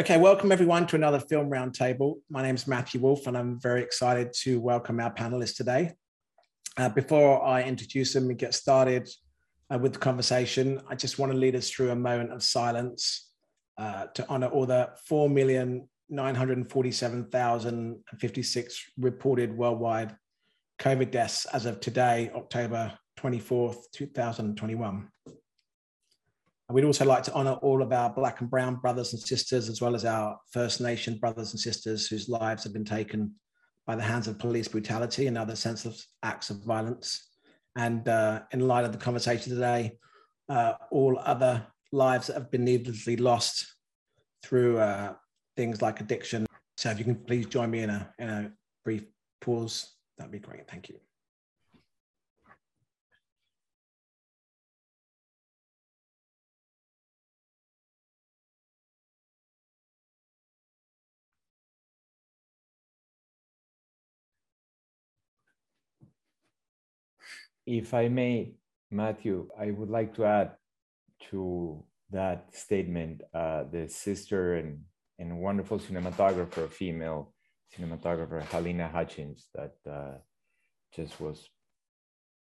Okay, welcome everyone to another Film Roundtable. My name is Matthew Wolf, and I'm very excited to welcome our panelists today. Uh, before I introduce them and get started uh, with the conversation, I just want to lead us through a moment of silence uh, to honor all the 4,947,056 reported worldwide COVID deaths as of today, October 24th, 2021. And we'd also like to honor all of our Black and Brown brothers and sisters, as well as our First Nation brothers and sisters whose lives have been taken by the hands of police brutality and other senseless acts of violence. And uh, in light of the conversation today, uh, all other lives that have been needlessly lost through uh, things like addiction. So if you can please join me in a, in a brief pause, that'd be great. Thank you. If I may, Matthew, I would like to add to that statement uh, the sister and, and wonderful cinematographer, female cinematographer, Halyna Hutchins, that uh, just was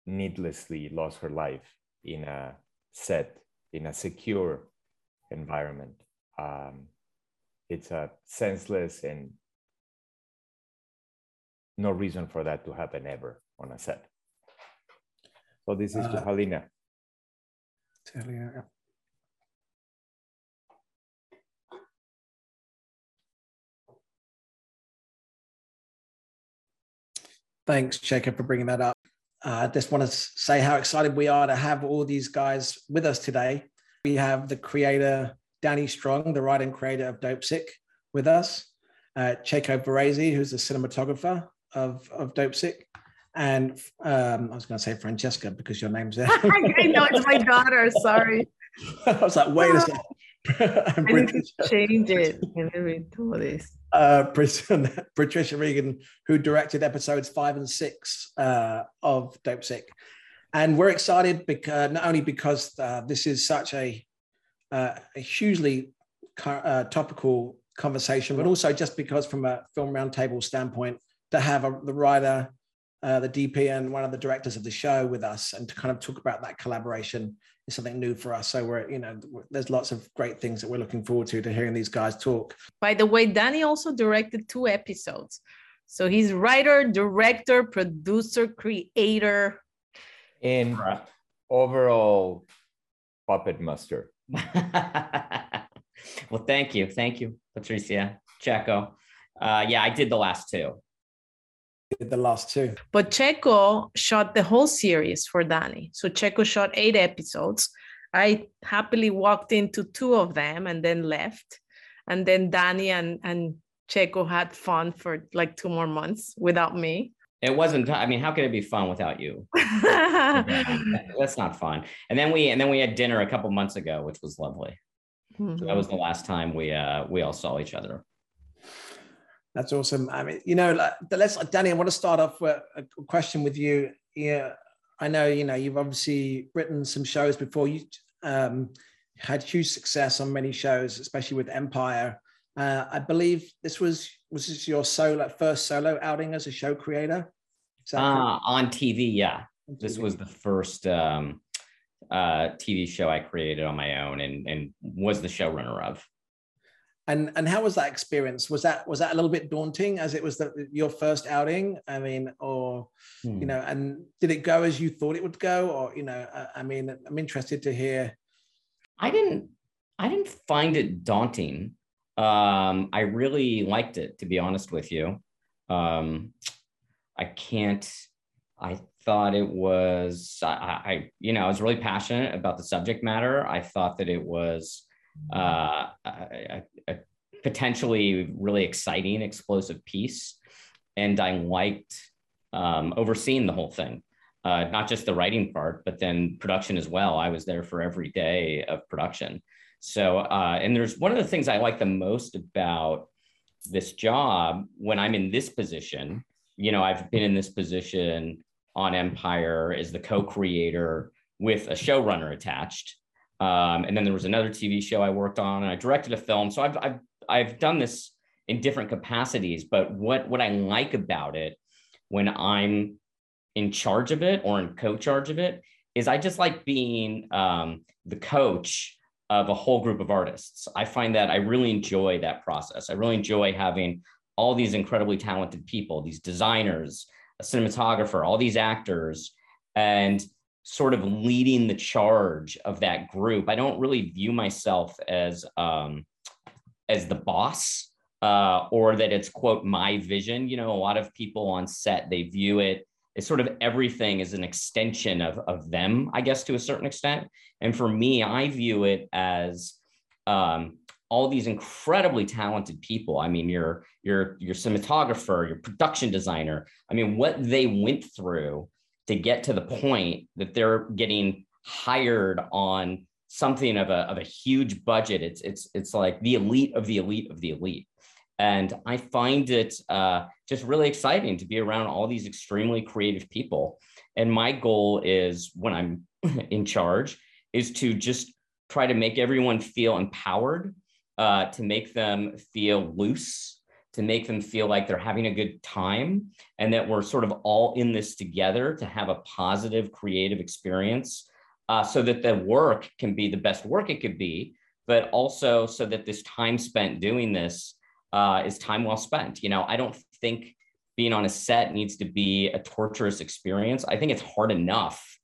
needlessly lost her life in a set, in a secure environment. Um, it's a senseless and no reason for that to happen ever on a set. So this is uh, to Halyna. Halyna. Thanks, Jacob, for bringing that up. Uh, I just want to say how excited we are to have all these guys with us today. We have the creator, Danny Strong, the writer and creator of Dopesick, with us. Uh, Checco Varese, who's the cinematographer of, of Dopesick and um, I was going to say Francesca because your name's there. I know it's my daughter. Sorry. I was like, wait a second. I need to change it. Then we do this. Uh, Patricia Riggen, who directed episodes five and six uh, of Dopesick, and we're excited because not only because uh, this is such a, uh, a hugely uh, topical conversation, but also just because from a film roundtable standpoint, to have a, the writer uh, the DP and one of the directors of the show with us, and to kind of talk about that collaboration is something new for us. So we're, you know, there's lots of great things that we're looking forward to to hearing these guys talk. By the way, Danny also directed two episodes, so he's writer, director, producer, creator, In overall puppet master. well, thank you, thank you, Patricia Checco. Uh, yeah, I did the last two the last two. But Checco shot the whole series for Danny. So Checco shot eight episodes. I happily walked into two of them and then left. And then Danny and, and Checco had fun for like two more months without me. It wasn't. I mean, how could it be fun without you? That's not fun. And then we and then we had dinner a couple months ago, which was lovely. Mm-hmm. So that was the last time we uh, we all saw each other. That's awesome. I mean, you know, let's, Danny, I want to start off with a question with you. Yeah, I know, you know, you've obviously written some shows before. You um, had huge success on many shows, especially with Empire. Uh, I believe this was was this your solo first solo outing as a show creator? Uh, on TV, yeah. On TV. This was the first um, uh, TV show I created on my own and, and was the showrunner of and and how was that experience? Was that was that a little bit daunting as it was the, your first outing? I mean or hmm. you know and did it go as you thought it would go? Or you know I, I mean i'm interested to hear. I didn't i didn't find it daunting. Um i really liked it to be honest with you. Um i can't i thought it was I, I you know i was really passionate about the subject matter. I thought that it was uh, a, a, potentially really exciting, explosive piece. And I liked um, overseeing the whole thing, uh, not just the writing part, but then production as well. I was there for every day of production. So, uh, and there's one of the things I like the most about this job when I'm in this position. You know, I've been in this position on Empire as the co creator with a showrunner attached. Um, and then there was another TV show I worked on, and I directed a film. So I've, I've I've done this in different capacities, but what what I like about it when I'm in charge of it or in co-charge of it is I just like being um, the coach of a whole group of artists. I find that I really enjoy that process. I really enjoy having all these incredibly talented people, these designers, a cinematographer, all these actors, and sort of leading the charge of that group. I don't really view myself as um, as the boss uh, or that it's quote my vision. You know, a lot of people on set they view it as sort of everything as an extension of of them, I guess, to a certain extent. And for me, I view it as um, all these incredibly talented people. I mean, your your your cinematographer, your production designer. I mean, what they went through to get to the point that they're getting hired on something of a, of a huge budget. It's it's it's like the elite of the elite of the elite. And I find it uh, just really exciting to be around all these extremely creative people. And my goal is when I'm in charge is to just try to make everyone feel empowered, uh, to make them feel loose, to make them feel like they're having a good time and that we're sort of all in this together to have a positive creative experience uh, so that the work can be the best work it could be but also so that this time spent doing this uh, is time well spent you know i don't think being on a set needs to be a torturous experience i think it's hard enough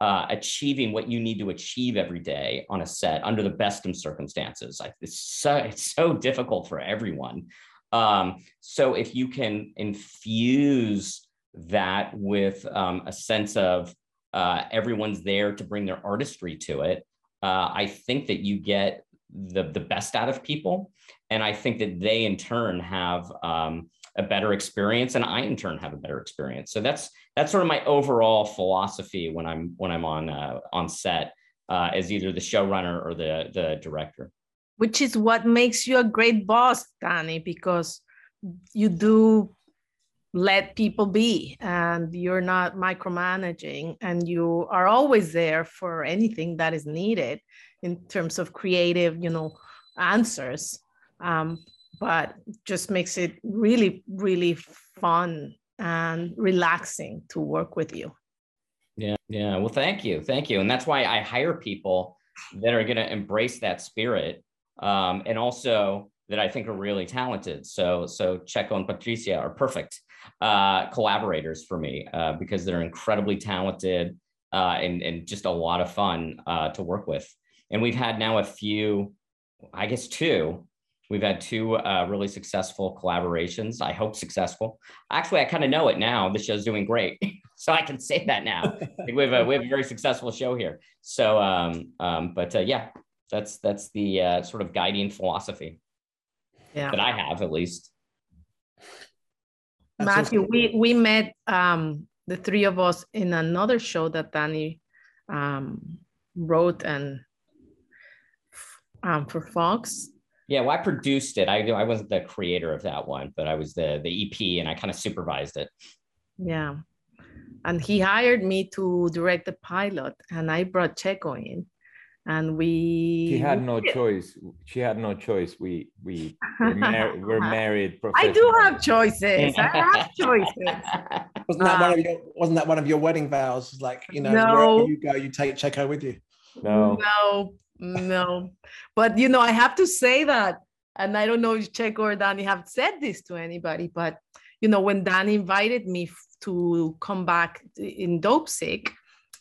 uh, achieving what you need to achieve every day on a set under the best of circumstances. It's so it's so difficult for everyone. Um, so if you can infuse that with um, a sense of uh, everyone's there to bring their artistry to it, uh, I think that you get the, the best out of people. And I think that they in turn have um, a better experience and I in turn have a better experience. So that's that's sort of my overall philosophy when I'm when I'm on uh, on set uh, as either the showrunner or the the director which is what makes you a great boss, Danny, because you do let people be and you're not micromanaging and you are always there for anything that is needed in terms of creative, you know, answers. Um, but just makes it really, really fun and relaxing to work with you. Yeah, yeah. Well, thank you, thank you, and that's why I hire people that are going to embrace that spirit um, and also that I think are really talented. So so Checco and Patricia are perfect uh, collaborators for me uh, because they're incredibly talented uh, and and just a lot of fun uh, to work with. And we've had now a few, I guess two. We've had two uh, really successful collaborations. I hope successful. Actually, I kind of know it now. The show's doing great, so I can say that now. we have a we have a very successful show here. So, um, um, but uh, yeah, that's that's the uh, sort of guiding philosophy yeah. that I have at least. Matthew, we we met um, the three of us in another show that Danny um, wrote and um, for Fox. Yeah, well, I produced it. I I wasn't the creator of that one, but I was the the EP, and I kind of supervised it. Yeah, and he hired me to direct the pilot, and I brought Checco in and we she had no choice. She had no choice. We we we're, mar- we're married i do have choices. I have choices. Wasn't that one uh, of your wasn't that one of your wedding vows? Like you know no. wherever you go you take checco with you. No. No no. But you know i have to say that and i don't know if checco or danny have said this to anybody but you know when danny invited me to come back in Dopesick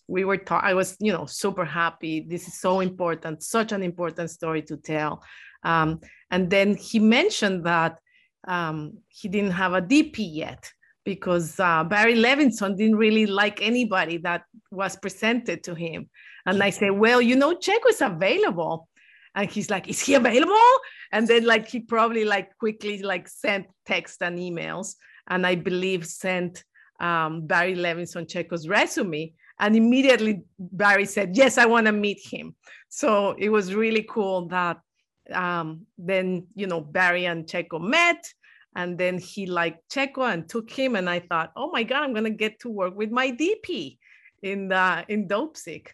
we were ta- i was you know super happy. This is so important such an important story to tell. Um, and then he mentioned that um, he didn't have a dp yet because uh, barry levinson didn't really like anybody that was presented to him. And i said well you know checco is available. And he's like is he available? And then like he probably like quickly like sent text and emails. And i believe sent um, barry levinson checco's resume and immediately Barry said, Yes, I want to meet him. So it was really cool that um, then, you know, Barry and Checco met. And then he liked Checco and took him. And I thought, oh my God, I'm going to get to work with my DP in, the, in Dopesick.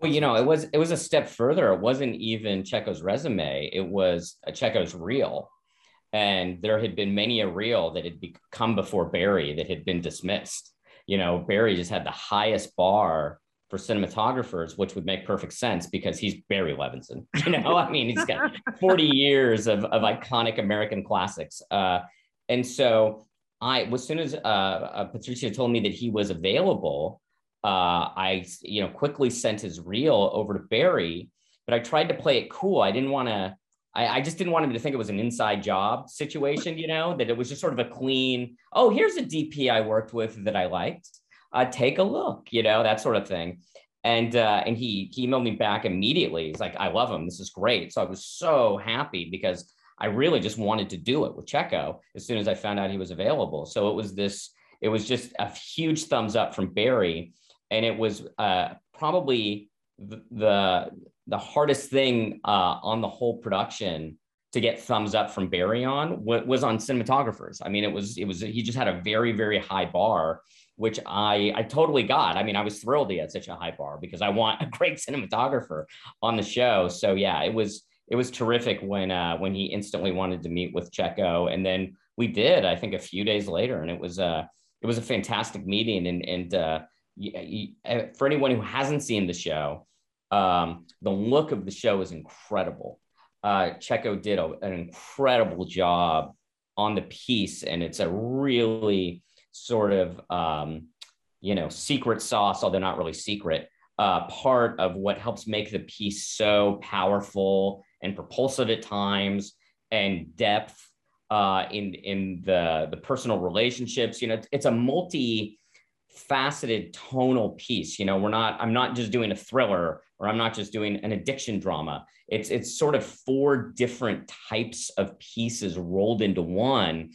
Well, you know, it was it was a step further. It wasn't even Checco's resume. It was a Checco's reel. And there had been many a reel that had come before Barry that had been dismissed. You know, Barry just had the highest bar for cinematographers, which would make perfect sense because he's Barry Levinson. You know, I mean, he's got 40 years of, of iconic American classics. Uh, and so I, as soon as uh, uh, Patricia told me that he was available, uh, I, you know, quickly sent his reel over to Barry, but I tried to play it cool. I didn't want to, I, I, just didn't want him to think it was an inside job situation, you know, that it was just sort of a clean, oh, here's a DP I worked with that I liked. Uh, take a look, you know, that sort of thing. And uh, and he, he emailed me back immediately. He's like, I love him. This is great. So I was so happy because I really just wanted to do it with Checco as soon as I found out he was available. So it was this, it was just a huge thumbs up from Barry. And it was uh, probably the, the, the hardest thing uh, on the whole production to get thumbs up from Barry on was on cinematographers. I mean, it was, it was, he just had a very, very high bar, which I, I totally got. I mean, I was thrilled he had such a high bar because I want a great cinematographer on the show. So yeah, it was, it was terrific when uh, when he instantly wanted to meet with Checco, and then we did. I think a few days later, and it was uh, it was a fantastic meeting. And and uh, uh, for anyone who hasn't seen the show, um, the look of the show is incredible. Uh, Checco did a, an incredible job on the piece, and it's a really sort of um, you know secret sauce, although not really secret. Uh, part of what helps make the piece so powerful and propulsive at times and depth uh, in in the the personal relationships. You know, it's a multi faceted tonal piece. You know, we're not. I'm not just doing a thriller or I'm not just doing an addiction drama. It's it's sort of four different types of pieces rolled into one.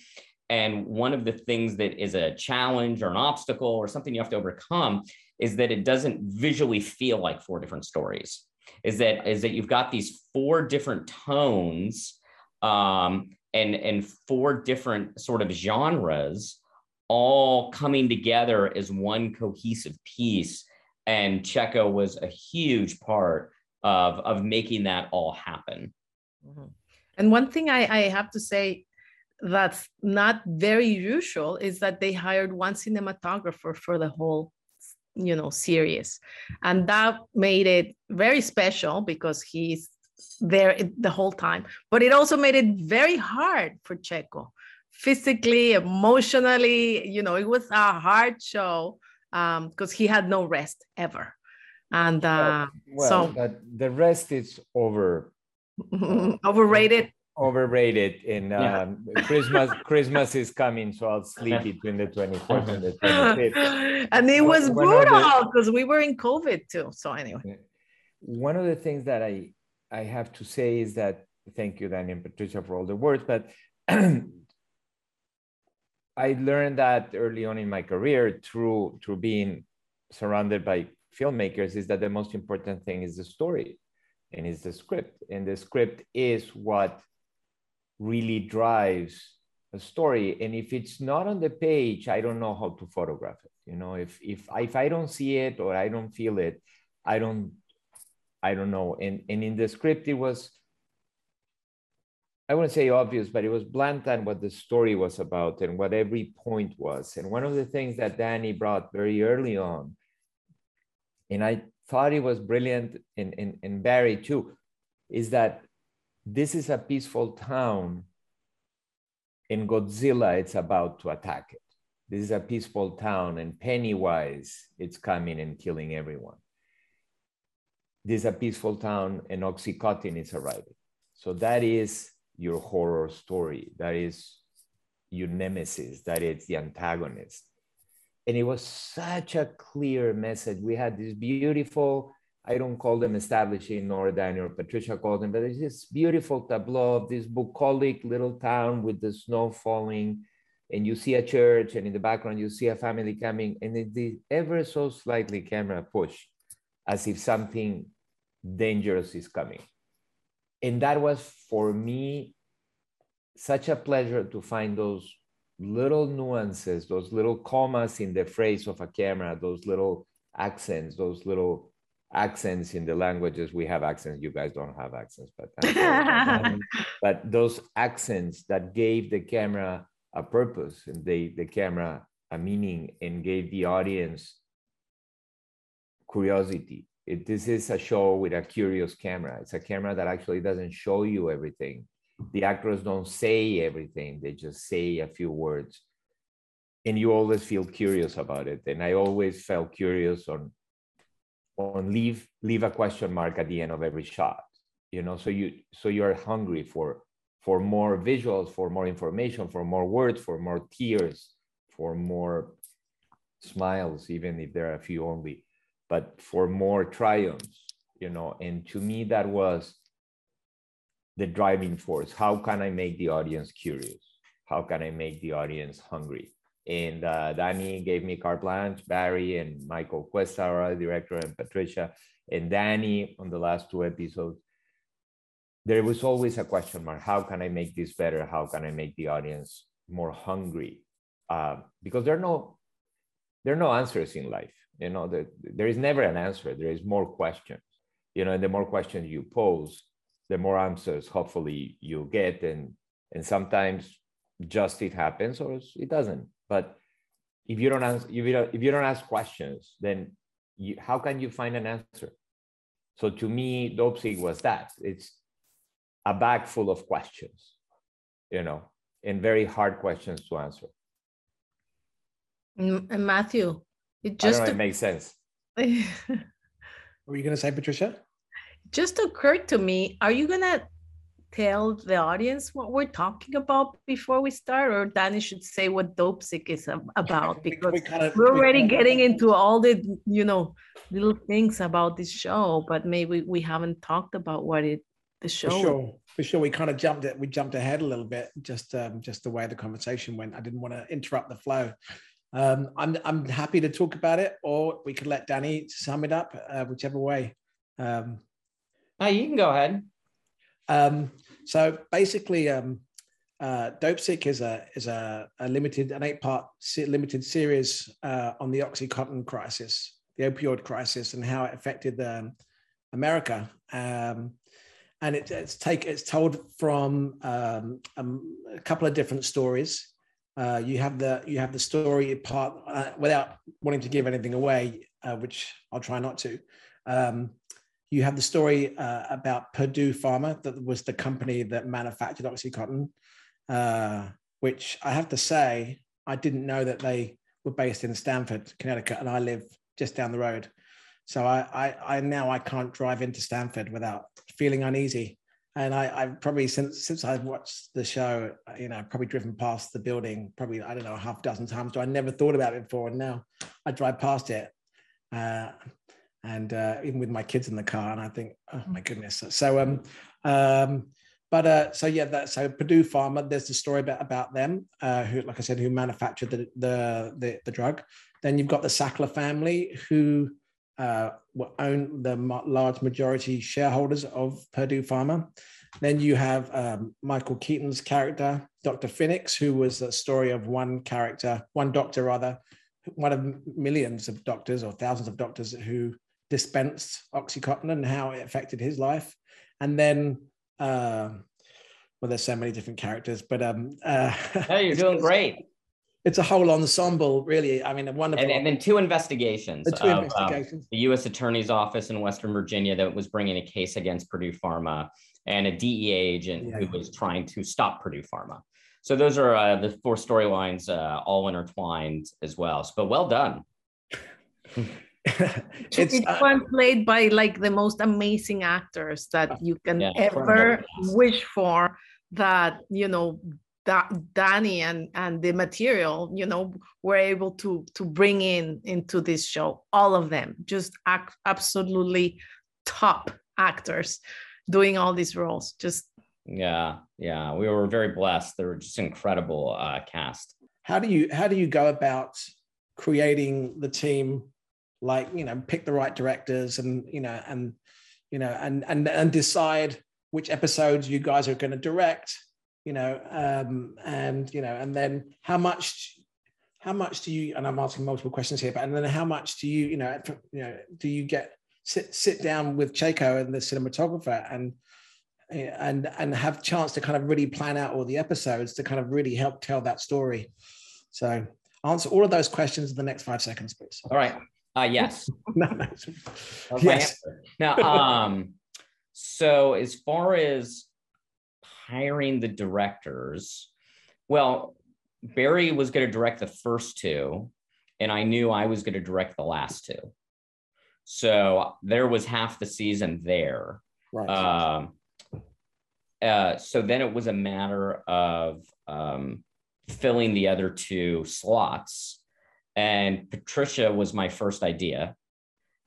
And one of the things that is a challenge or an obstacle or something you have to overcome is that it doesn't visually feel like four different stories is that is that you've got these four different tones um, and and four different sort of genres all coming together as one cohesive piece. And checco was a huge part of of making that all happen. Mm-hmm. and one thing I, I have to say that's not very usual is that they hired one cinematographer for the whole you know series. And that made it very special because he's there the whole time. But it also made it very hard for checco physically emotionally you know it was a hard show because um, he had no rest ever. And uh, well, so but the rest is over. Overrated. Overrated and yeah. um, christmas christmas is coming so i'll sleep between the 24th and the 25th and it was one, brutal because we were in covid too so anyway. One of the things that i i have to say is that thank you danny and patricia for all the words but i learned that early on in my career through through being surrounded by filmmakers is that the most important thing is the story and is the script. And the script is what really drives a story. And if it's not on the page i don't know how to photograph it you know? If if if i don't see it or i don't feel it i don't i don't know. And and in the script it was i wouldn't say obvious but it was blatant what the story was about and what every point was and one of the things that danny brought very early on and i thought it was brilliant and and, and barry too is that this is a peaceful town and Godzilla it's about to attack it. This is a peaceful town and Pennywise it's coming and killing everyone. This is a peaceful town and Oxycontin is arriving. So that is your horror story. That is your nemesis. That is the antagonist. And it was such a clear message. We had this beautiful I don't call them establishing, nor Daniel or Patricia called them, but it's this beautiful tableau of this bucolic little town with the snow falling, and you see a church, and in the background you see a family coming, and it's the ever so slightly camera push, as if something dangerous is coming. And that was for me such a pleasure to find those little nuances, those little commas in the phrase of a camera, those little accents, those little accents in the languages. We have accents. You guys don't have accents but but those accents that gave the camera a purpose and they the camera a meaning and gave the audience curiosity it, this is a show with a curious camera. It's a camera that actually doesn't show you everything. The actors don't say everything. They just say a few words. And you always feel curious about it. And i always felt curious on on leave leave a question mark at the end of every shot you know? So you so you're hungry for for more visuals for more information for more words for more tears for more smiles even if there are a few only but for more triumphs you know and to me that was the driving force how can i make the audience curious how can i make the audience hungry and uh, Danny gave me carte blanche, Barry and Michael Cuesta, our director, and Patricia, and Danny on the last two episodes. There was always a question mark. How can I make this better? How can I make the audience more hungry? Uh, because there are no there are no answers in life. You know, there, there is never an answer. There is more questions. You know, and the more questions you pose, the more answers hopefully you get. And and sometimes just it happens or it doesn't but if you don't ask if you don't, if you don't ask questions, then you, how can you find an answer? So to me, Dopesick was that. It's a bag full of questions, you know, and very hard questions to answer. And Matthew, it just it makes sense. what were you going to say, Patricia? Just occurred to me, are you going to tell the audience what we're talking about before we start, or Danny should say what Dopesick is about because we, we kinda, we're already we getting into all the you know little things about this show, but maybe we haven't talked about what it the show. For sure, for sure, we kind of jumped it. We jumped ahead a little bit, just um, just the way the conversation went. I didn't want to interrupt the flow. Um, I'm I'm happy to talk about it, or we could let Danny sum it up, uh, whichever way. Um, oh, you can go ahead. Um, so basically, um, uh, Dopesick is a is a, a limited an eight part limited series uh, on the OxyContin crisis, the opioid crisis, and how it affected the, America. Um, and it, it's take it's told from um, um, a couple of different stories. Uh, you have the you have the story part uh, without wanting to give anything away, uh, which I'll try not to. Um, you have the story uh, about Purdue Pharma, that was the company that manufactured OxyContin, uh, which I have to say, I didn't know that they were based in Stamford, Connecticut, and I live just down the road. So I, I, I now I can't drive into Stamford without feeling uneasy. And I, I've probably since since I've watched the show, you know, probably driven past the building probably I don't know a half dozen times. I never thought about it before, and now I drive past it. Uh, and uh, even with my kids in the car, and I think, oh my goodness. So, um, um, but uh, so yeah, that so Purdue Pharma. There's the story about about them, uh, who, like I said, who manufactured the the the, the drug. Then you've got the Sackler family, who uh, own the large majority shareholders of Purdue Pharma. Then you have um, Michael Keaton's character, Dr. Phoenix, who was the story of one character, one doctor rather, one of millions of doctors or thousands of doctors who dispensed Oxycontin and how it affected his life. And then, uh, well, there's so many different characters, but um, uh, hey, you're doing great. It's a whole ensemble, really. I mean, a wonderful. And, and then two investigations. The two of, um, investigations. Um, the U.S. Attorney's Office in Western Virginia that was bringing a case against Purdue Pharma, and a DEA agent yeah. who was trying to stop Purdue Pharma. So those are uh, the four storylines, uh, all intertwined as well. So, but well done. it's each uh, played by like the most amazing actors that you can yeah, ever wish for that you know that danny and and the material you know were able to to bring in into this show all of them just act, absolutely top actors doing all these roles just yeah yeah we were very blessed. They were just incredible uh, cast. How do you how do you go about creating the team like you know pick the right directors and you know and you know and and and decide which episodes you guys are going to direct you know um and you know and then how much how much do you and i'm asking multiple questions here but and then how much do you you know you know do you get sit sit down with Checco and the cinematographer and and and have chance to kind of really plan out all the episodes to kind of really help tell that story. So answer all of those questions in the next five seconds, please. All right. Uh, yes. no, no. Yes. Now, um, so as far as hiring the directors, well, Barry was going to direct the first two, and I knew I was going to direct the last two. So there was half the season there. Right. Um, uh, so then it was a matter of um, filling the other two slots. And Patricia was my first idea.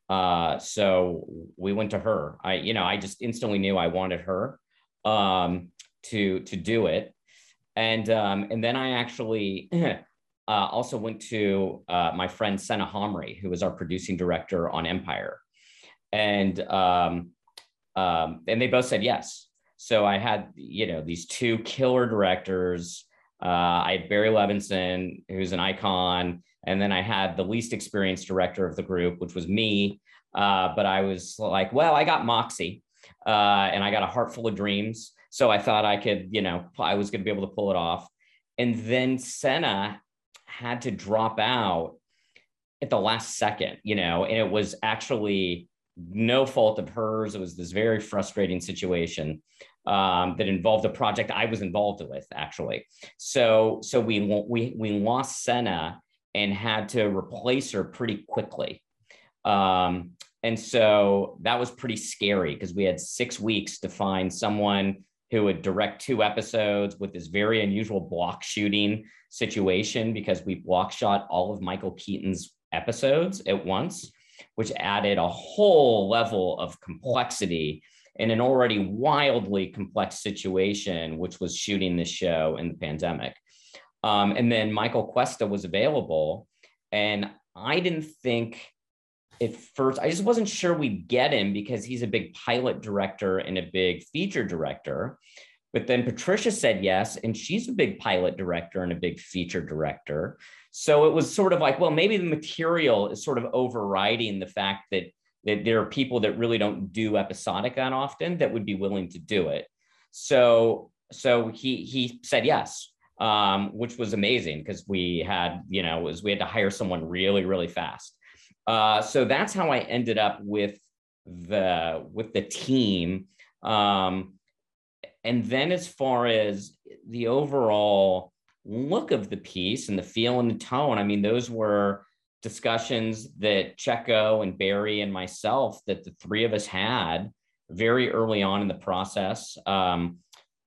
Uh, so we went to her. I, you know, I just instantly knew I wanted her um, to to do it, and um, and then I actually uh, also went to uh, my friend Sanaa Hamri, who was our producing director on Empire, and um, um, and they both said yes. So I had you know these two killer directors. Uh, I had Barry Levinson, who's an icon, and then I had the least experienced director of the group, which was me. Uh, but I was like, well, I got Moxie, uh, and I got a heart full of dreams. So I thought I could, you know, I was going to be able to pull it off. And then Sanaa had to drop out at the last second, you know, and it was actually no fault of hers. It was this very frustrating situation um, that involved a project I was involved with, actually. So, so we we we lost Sanaa and had to replace her pretty quickly. Um, and so that was pretty scary because we had six weeks to find someone who would direct two episodes with this very unusual block shooting situation because we block shot all of Michael Keaton's episodes at once, which added a whole level of complexity in an already wildly complex situation, which was shooting this show in the pandemic. Um, and then Michael Cuesta was available. And I didn't think at first, I just wasn't sure we'd get him because he's a big pilot director and a big feature director. But then Patricia said yes, and she's a big pilot director and a big feature director. So it was sort of like, well, maybe the material is sort of overriding the fact that that there are people that really don't do episodic that often that would be willing to do it. So so he he said yes, um, which was amazing because we had you know was we had to hire someone really really fast. Uh, so that's how I ended up with the with the team. Um, and then as far as the overall look of the piece and the feel and the tone, I mean, those were discussions that Checco and Barry and myself that the three of us had very early on in the process. Um,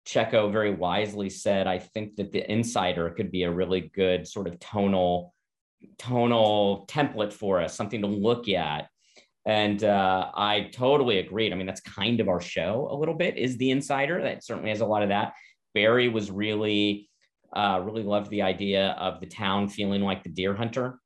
Checco very wisely said, I think that the insider could be a really good sort of tonal tonal template for us, something to look at. And uh, I totally agreed. I mean, that's kind of our show a little bit is the insider. That certainly has a lot of that. Barry was really, uh, really loved the idea of the town feeling like the deer hunter.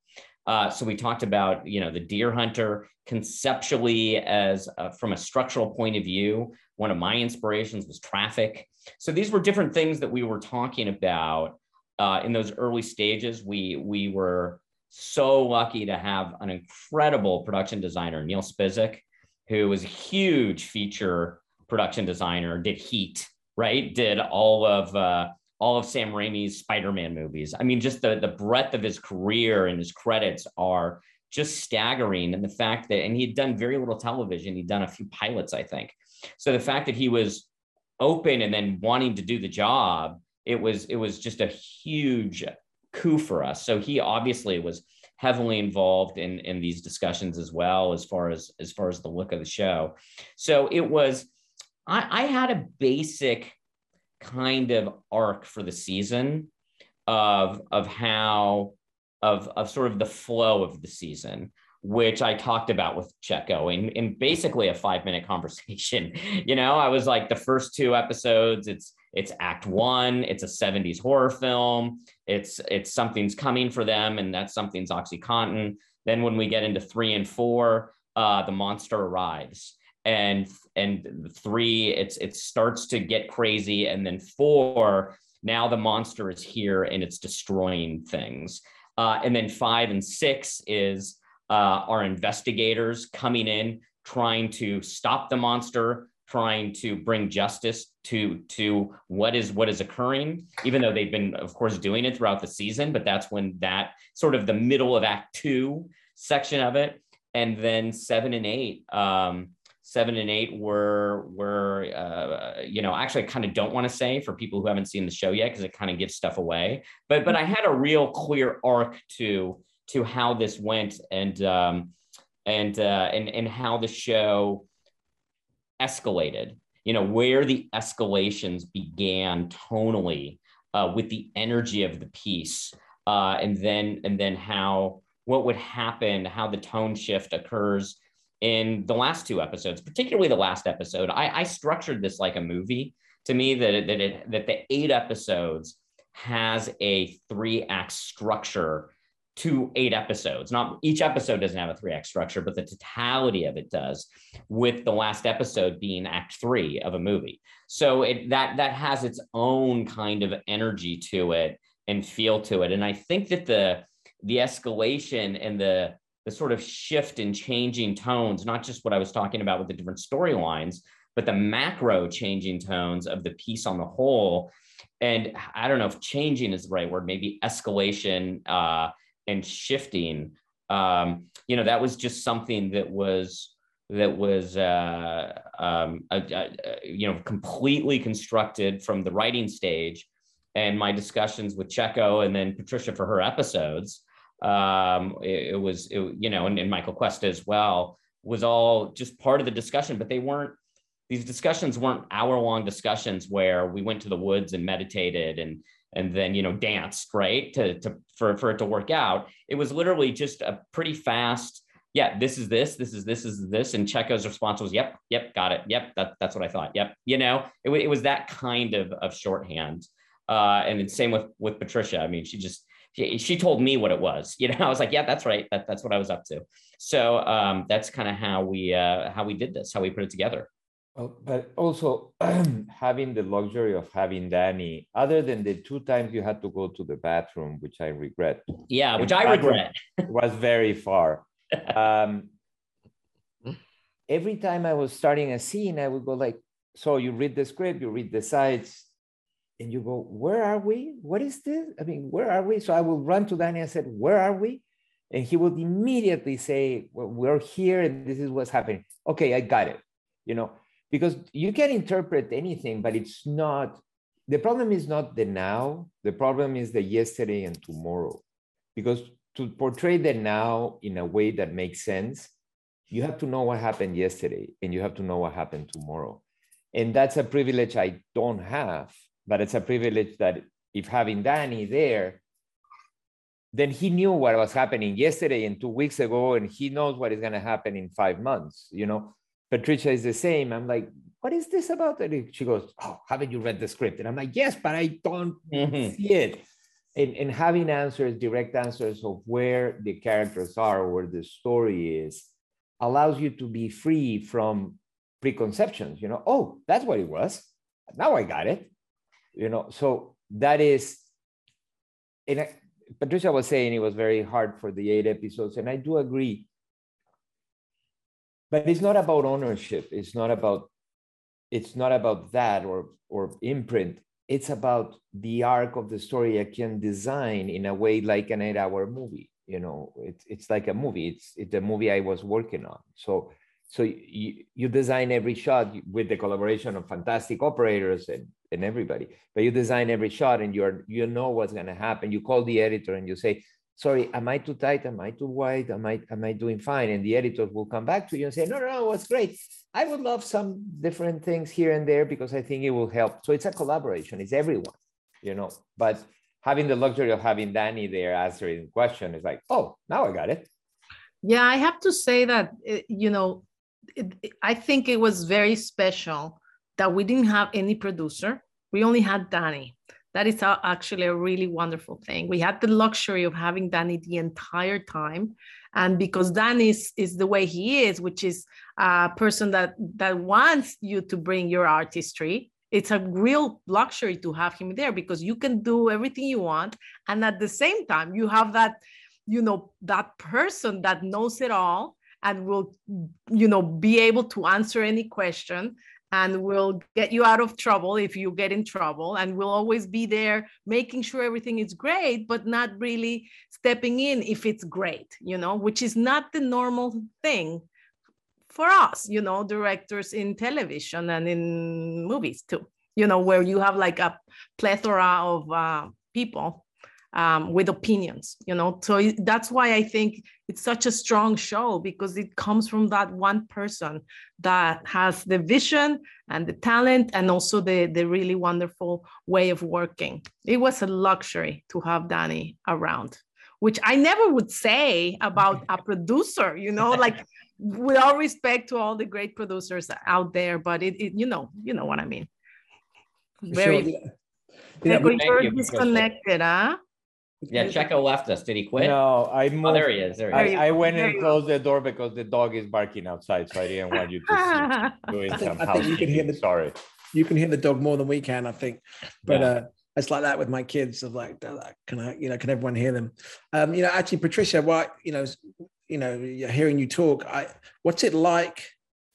Uh, so we talked about, you know, the deer hunter conceptually as uh, from a structural point of view. One of my inspirations was traffic. So these were different things that we were talking about uh, in those early stages. We we were so lucky to have an incredible production designer, Neil Spisak, who was a huge feature production designer. Did Heat, right? Did all of uh, all of Sam Raimi's Spider-Man movies. I mean, just the the breadth of his career and his credits are just staggering. And the fact that, and he'd done very little television, he'd done a few pilots, I think. So the fact that he was open and then wanting to do the job, it was it was just a huge coup for us. So he obviously was heavily involved in in these discussions as well as far as as far as the look of the show. So it was I, I had a basic kind of arc for the season of of how of of sort of the flow of the season which I talked about with Checco in, in basically a five minute conversation. You know, I was like the first two episodes, it's it's act one, it's a 70s horror film, it's it's something's coming for them, and that something's Oxycontin. Then when we get into three and four, uh, the monster arrives and and three it's it starts to get crazy and then four now the monster is here and it's destroying things uh, and then five and six is uh, our investigators coming in trying to stop the monster, trying to bring justice to to what is what is occurring even though they've been of course doing it throughout the season but that's when that sort of the middle of act two section of it. And then seven and eight um, seven and eight were were uh, you know actually I kind of don't want to say for people who haven't seen the show yet because it kind of gives stuff away. But but I had a real clear arc to to how this went and um, and uh, and and how the show escalated you know where the escalations began tonally uh, with the energy of the piece uh, and then and then how what would happen how the tone shift occurs in the last two episodes, particularly the last episode. I, I structured this like a movie to me that it, that it, that the eight episodes has a three act structure to eight episodes. Not each episode doesn't have a three act structure, but the totality of it does, with the last episode being act three of a movie. So it that that has its own kind of energy to it and feel to it. And I think that the the escalation and the the sort of shift in changing tones, not just what I was talking about with the different storylines, but the macro changing tones of the piece on the whole. And I don't know if changing is the right word, maybe escalation uh, and shifting. Um, you know, that was just something that was that was uh, um, you know completely constructed from the writing stage and my discussions with Checco and then Patricia for her episodes um, it, it, was, it, you know, and, and Michael Cuesta as well was all just part of the discussion, but they weren't, these discussions weren't hour long discussions where we went to the woods and meditated and, and then, you know, danced, right. To, to, for, for it to work out. It was literally just a pretty fast, yeah, this is this, this is this is this, and Checco's response was, "Yep, yep, got it, yep, that, that's what I thought, yep." You know, it, it was that kind of of shorthand, uh, and then same with with Patricia. I mean, she just she, she told me what it was. You know, I was like, yeah, that's right. That, that's what I was up to. So um, that's kind of how we uh, how we did this, how we put it together. Well, but also having the luxury of having Danny, other than the two times you had to go to the bathroom, which I regret. Yeah, which I regret. was very far. Um, every time I was starting a scene, I would go like, so you read the script, you read the sides, and you go, where are we? What is this? I mean, where are we? So I will run to Danny and said, where are we? And he would immediately say, well, we're here and this is what's happening. Okay, I got it. You know, because you can interpret anything, but it's not, the problem is not the now. The problem is the yesterday and tomorrow. Because to portray the now in a way that makes sense, you have to know what happened yesterday and you have to know what happened tomorrow. And that's a privilege I don't have but it's a privilege that if having Danny there, then he knew what was happening yesterday and two weeks ago, and he knows what is going to happen in five months. You know, Patricia is the same. I'm like, what is this about? And she goes, oh, haven't you read the script? And I'm like, yes, but I don't mm-hmm. see it. And, and having answers, direct answers of where the characters are, where the story is, allows you to be free from preconceptions. You know, oh, that's what it was. Now I got it you know so that is and I, patricia was saying it was very hard for the eight episodes and i do agree but it's not about ownership. It's not about it's not about that or or imprint. It's about the arc of the story i can design in a way like an eight hour movie you know? It's it's like a movie. It's it's a movie i was working on. So so you, you design every shot with the collaboration of fantastic operators and, and everybody. But you design every shot and you're you know what's going to happen. You call the editor and you say sorry am i too tight? Am i too wide? Am i am i doing fine? And the editors will come back to you and say no no no what's great. I would love some different things here and there because i think it will help. So it's a collaboration. It's everyone you know? But having the luxury of having danny there answering the question is like oh now i got it. Yeah i have to say that eh, you know it, I think it was very special that we didn't have any producer. We only had Danny. That is actually a really wonderful thing. We had the luxury of having Danny the entire time. And because Danny is, is the way he is, which is a person that, that wants you to bring your artistry, it's a real luxury to have him there because you can do everything you want. And at the same time, you have that, you know, that person that knows it all and will you know be able to answer any question and will get you out of trouble if you get in trouble and will always be there making sure everything is great but not really stepping in if it's great you know which is not the normal thing for us you know directors in television and in movies too you know where you have like a plethora of uh, people um, with opinions you know? So that's why i think it's such a strong show because it comes from that one person that has the vision and the talent and also the the really wonderful way of working. It was a luxury to have danny around which i never would say about a producer you know? Like with all respect to all the great producers out there but it, it you know you know what i mean. Very sure, yeah. Disconnected huh yeah, Checco left us. Did he quit? No, I moved. Oh, there he is. There he I, is. I went and closed the door because the dog is barking outside, so I didn't want you to see doing some I think you can hear the, Sorry. You can hear the dog more than we can, I think. But yeah. uh, it's like that with my kids. Of like, can I, you know, can everyone hear them? Um, you know, actually, Patricia, why, you know, you know, hearing you talk, I, what's it like?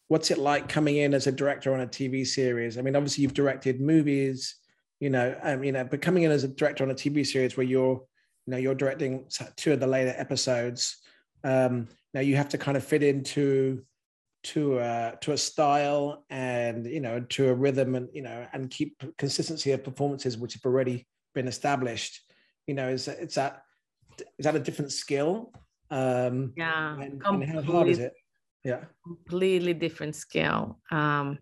What's it like coming in as a director on a TV series? I mean, obviously, you've directed movies. You know, um, you know, but coming in as a director on a TV series where you're you know you're directing two of the later episodes. Um now you have to kind of fit into to a to a style and you know to a rhythm and you know and keep consistency of performances which have already been established. You know is it's that is that a different skill? Um yeah and, and how hard is it? Yeah. completely different skill. Um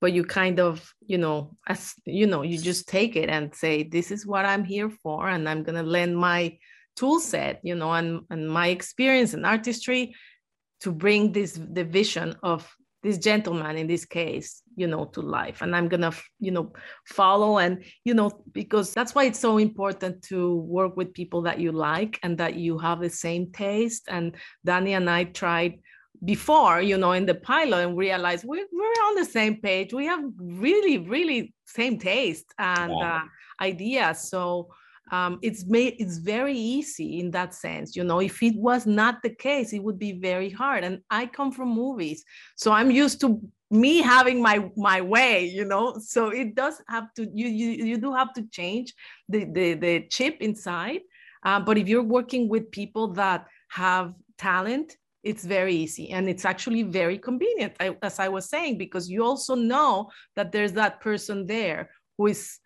but you kind of you know as you know you just take it and say this is what i'm here for and i'm going to lend my tool set you know and, and my experience and artistry to bring this the vision of this gentleman in this case you know to life. And i'm gonna you know follow and you know because that's why it's so important to work with people that you like and that you have the same taste. And danny and i tried before, you know, in the pilot and realize we're, we're on the same page. We have really, really same taste and uh, ideas. So um, it's made it's very easy in that sense. You know, if it was not the case, it would be very hard. And I come from movies, so I'm used to me having my my way. You know, so it does have to you you you do have to change the the the chip inside. Uh, but if you're working with people that have talent it's very easy and it's actually very convenient as i was saying because you also know that there's that person there who is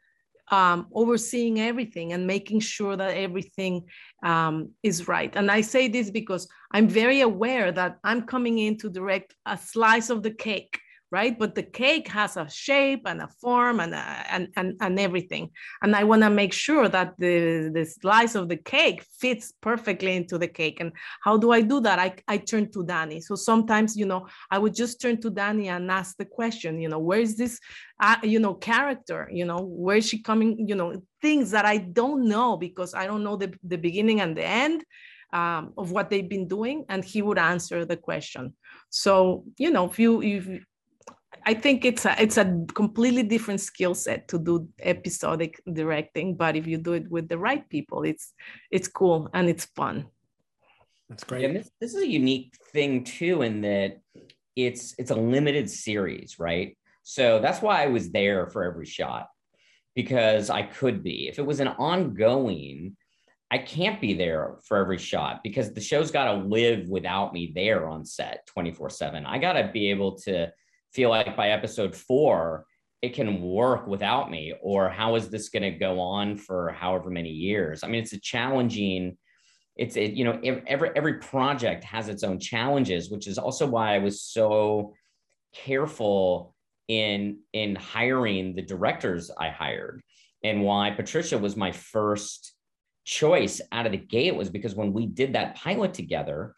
um, overseeing everything and making sure that everything um, is right. And i say this because i'm very aware that i'm coming in to direct a slice of the cake right? But the cake has a shape and a form and a, and, and and everything. And I want to make sure that the the slice of the cake fits perfectly into the cake. And how do I do that? I, I turn to Danny. So sometimes, you know, I would just turn to Danny and ask the question, you know, where is this, uh, you know, character? You know, where is she coming? You know, things that I don't know because I don't know the, the beginning and the end. Um, of what they've been doing, and he would answer the question. So you know, if you if I think it's a it's a completely different skill set to do episodic directing, but if you do it with the right people, it's it's cool and it's fun. That's great. And this, this is a unique thing too, in that it's it's a limited series, right? So that's why I was there for every shot because I could be. If it was an ongoing, I can't be there for every shot because the show's got to live without me there on set 24 7. I got to be able to feel like by episode four, it can work without me? Or how is this going to go on for however many years? I mean, it's a challenging, it's, it, you know, every, every project has its own challenges, which is also why I was so careful in, in hiring the directors I hired and why Patricia was my first choice out of the gate was because when we did that pilot together,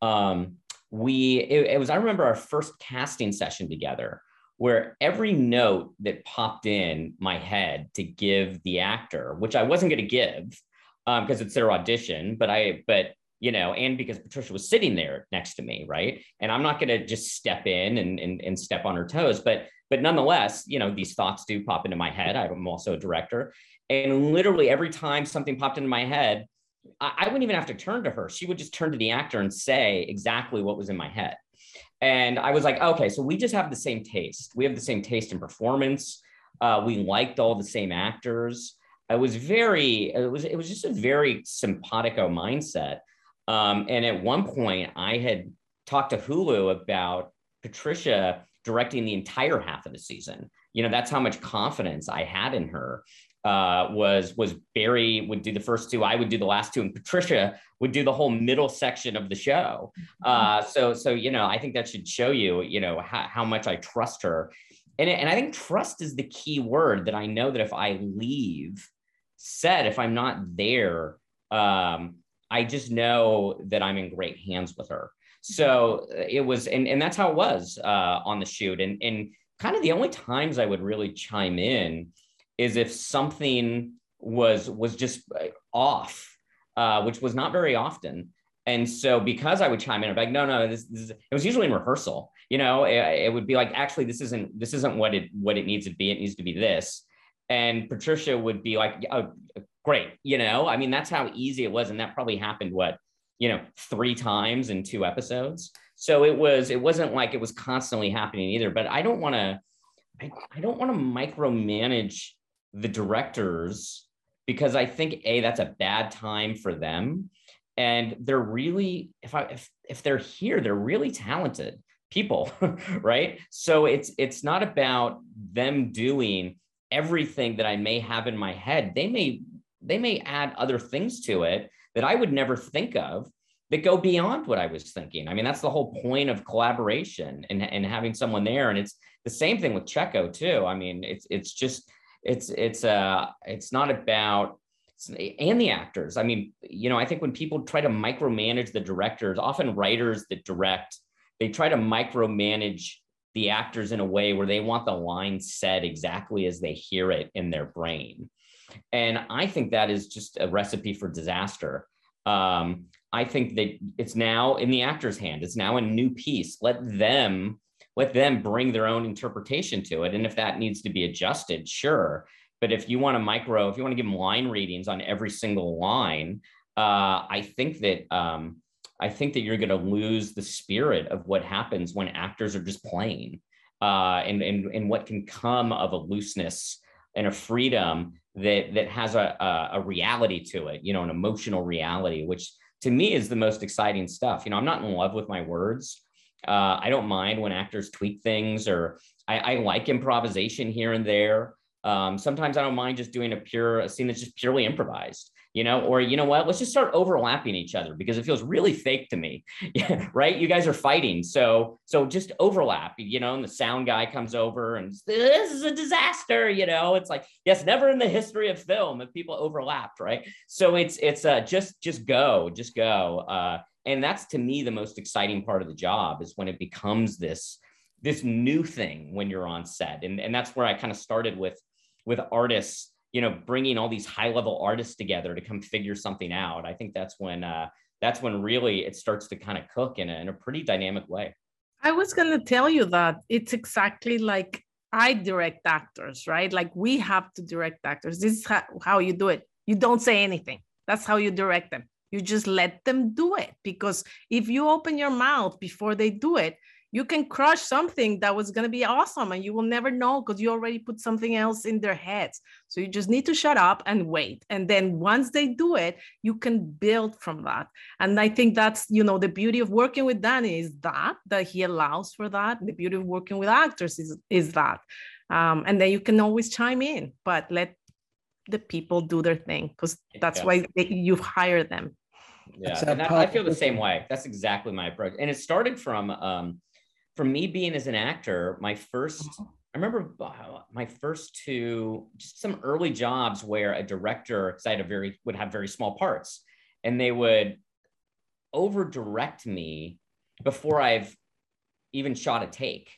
um, we it, it was i remember our first casting session together where every note that popped in my head to give the actor which i wasn't going to give because um, it's their audition but i but you know and because patricia was sitting there next to me right? And i'm not going to just step in and, and and step on her toes but but nonetheless you know these thoughts do pop into my head. I'm also a director. And literally every time something popped into my head I, wouldn't even have to turn to her. She would just turn to the actor and say exactly what was in my head. And I was like, okay, so we just have the same taste. We have the same taste in performance. Uh, we liked all the same actors. It was very, it was, it was just a very simpatico mindset. Um, and at one point, I had talked to Hulu about Patricia directing the entire half of the season. You know, that's how much confidence I had in her uh, was was Barry would do the first two, I would do the last two, and Patricia would do the whole middle section of the show. Mm-hmm. Uh, so so you know, I think that should show you you know how, how much I trust her, and and I think trust is the key word that I know that if I leave set, if I'm not there, um, I just know that I'm in great hands with her. So uh, it was, and, and that's how it was uh, on the shoot. And, and kind of the only times I would really chime in is if something was was just uh, off, uh, which was not very often. And so because I would chime in, I'm like, no, no, this, this is, it was usually in rehearsal. You know, it, it, would be like, actually, this isn't this isn't what it what it needs to be. It needs to be this. And Patricia would be like, oh, great. You know, I mean, that's how easy it was, and that probably happened what you know three times in two episodes. So it was it wasn't like it was constantly happening either. But I don't want to I, I don't want to micromanage the directors because I think a that's a bad time for them, and they're really if I if if they're here, they're really talented people, right? So it's it's not about them doing everything that I may have in my head. They may they may add other things to it that I would never think of that go beyond what I was thinking. I mean, that's the whole point of collaboration and, and having someone there. And it's the same thing with Checco too. I mean, it's it's just it's it's uh it's not about and the actors. I mean, you know, I think when people try to micromanage the directors, often writers that direct, they try to micromanage the actors in a way where they want the line said exactly as they hear it in their brain. And I think that is just a recipe for disaster. Um, I think that it's now in the actor's hand. It's now a new piece. Let them let them bring their own interpretation to it. And if that needs to be adjusted, sure. But if you want to micro, if you want to give them line readings on every single line, uh, I think that um, I think that you're going to lose the spirit of what happens when actors are just playing, uh, and and and what can come of a looseness and a freedom that that has a, a, a reality to it, you know, an emotional reality, which to me is the most exciting stuff. You know, I'm not in love with my words. Uh, I don't mind when actors tweak things, or I, I like improvisation here and there. Um, sometimes I don't mind just doing a pure a scene that's just purely improvised, you know, or you know what, let's just start overlapping each other because it feels really fake to me. Right. You guys are fighting. So so just overlap, you know, and the sound guy comes over and this is a disaster, you know. It's like, yes, never in the history of film have people overlapped, right? So it's it's uh just just go, just go. Uh and that's to me the most exciting part of the job is when it becomes this this new thing when you're on set. And, and that's where i kind of started with with artists you know bringing all these high level artists together to come figure something out. I think that's when uh that's when really it starts to kind of cook in a, in a pretty dynamic way. I was going to tell you that it's exactly like i direct actors right? Like we have to direct actors. This is how, how you do it. You don't say anything. That's how you direct them you just let them do it because if you open your mouth before they do it, you can crush something that was going to be awesome and you will never know because you already put something else in their heads. So you just need to shut up and wait. And then once they do it, you can build from that. And I think that's, you know, the beauty of working with Danny is that, that he allows for that. The beauty of working with actors is, is that. Um, and then you can always chime in, but let the people do their thing because that's yeah. why they, you've hired them yeah and that, i feel the same way. That's exactly my approach. And it started from um from me being as an actor my first uh-huh. i remember uh, my first two just some early jobs where a director because i had a very would have very small parts and they would over direct me before i've even shot a take.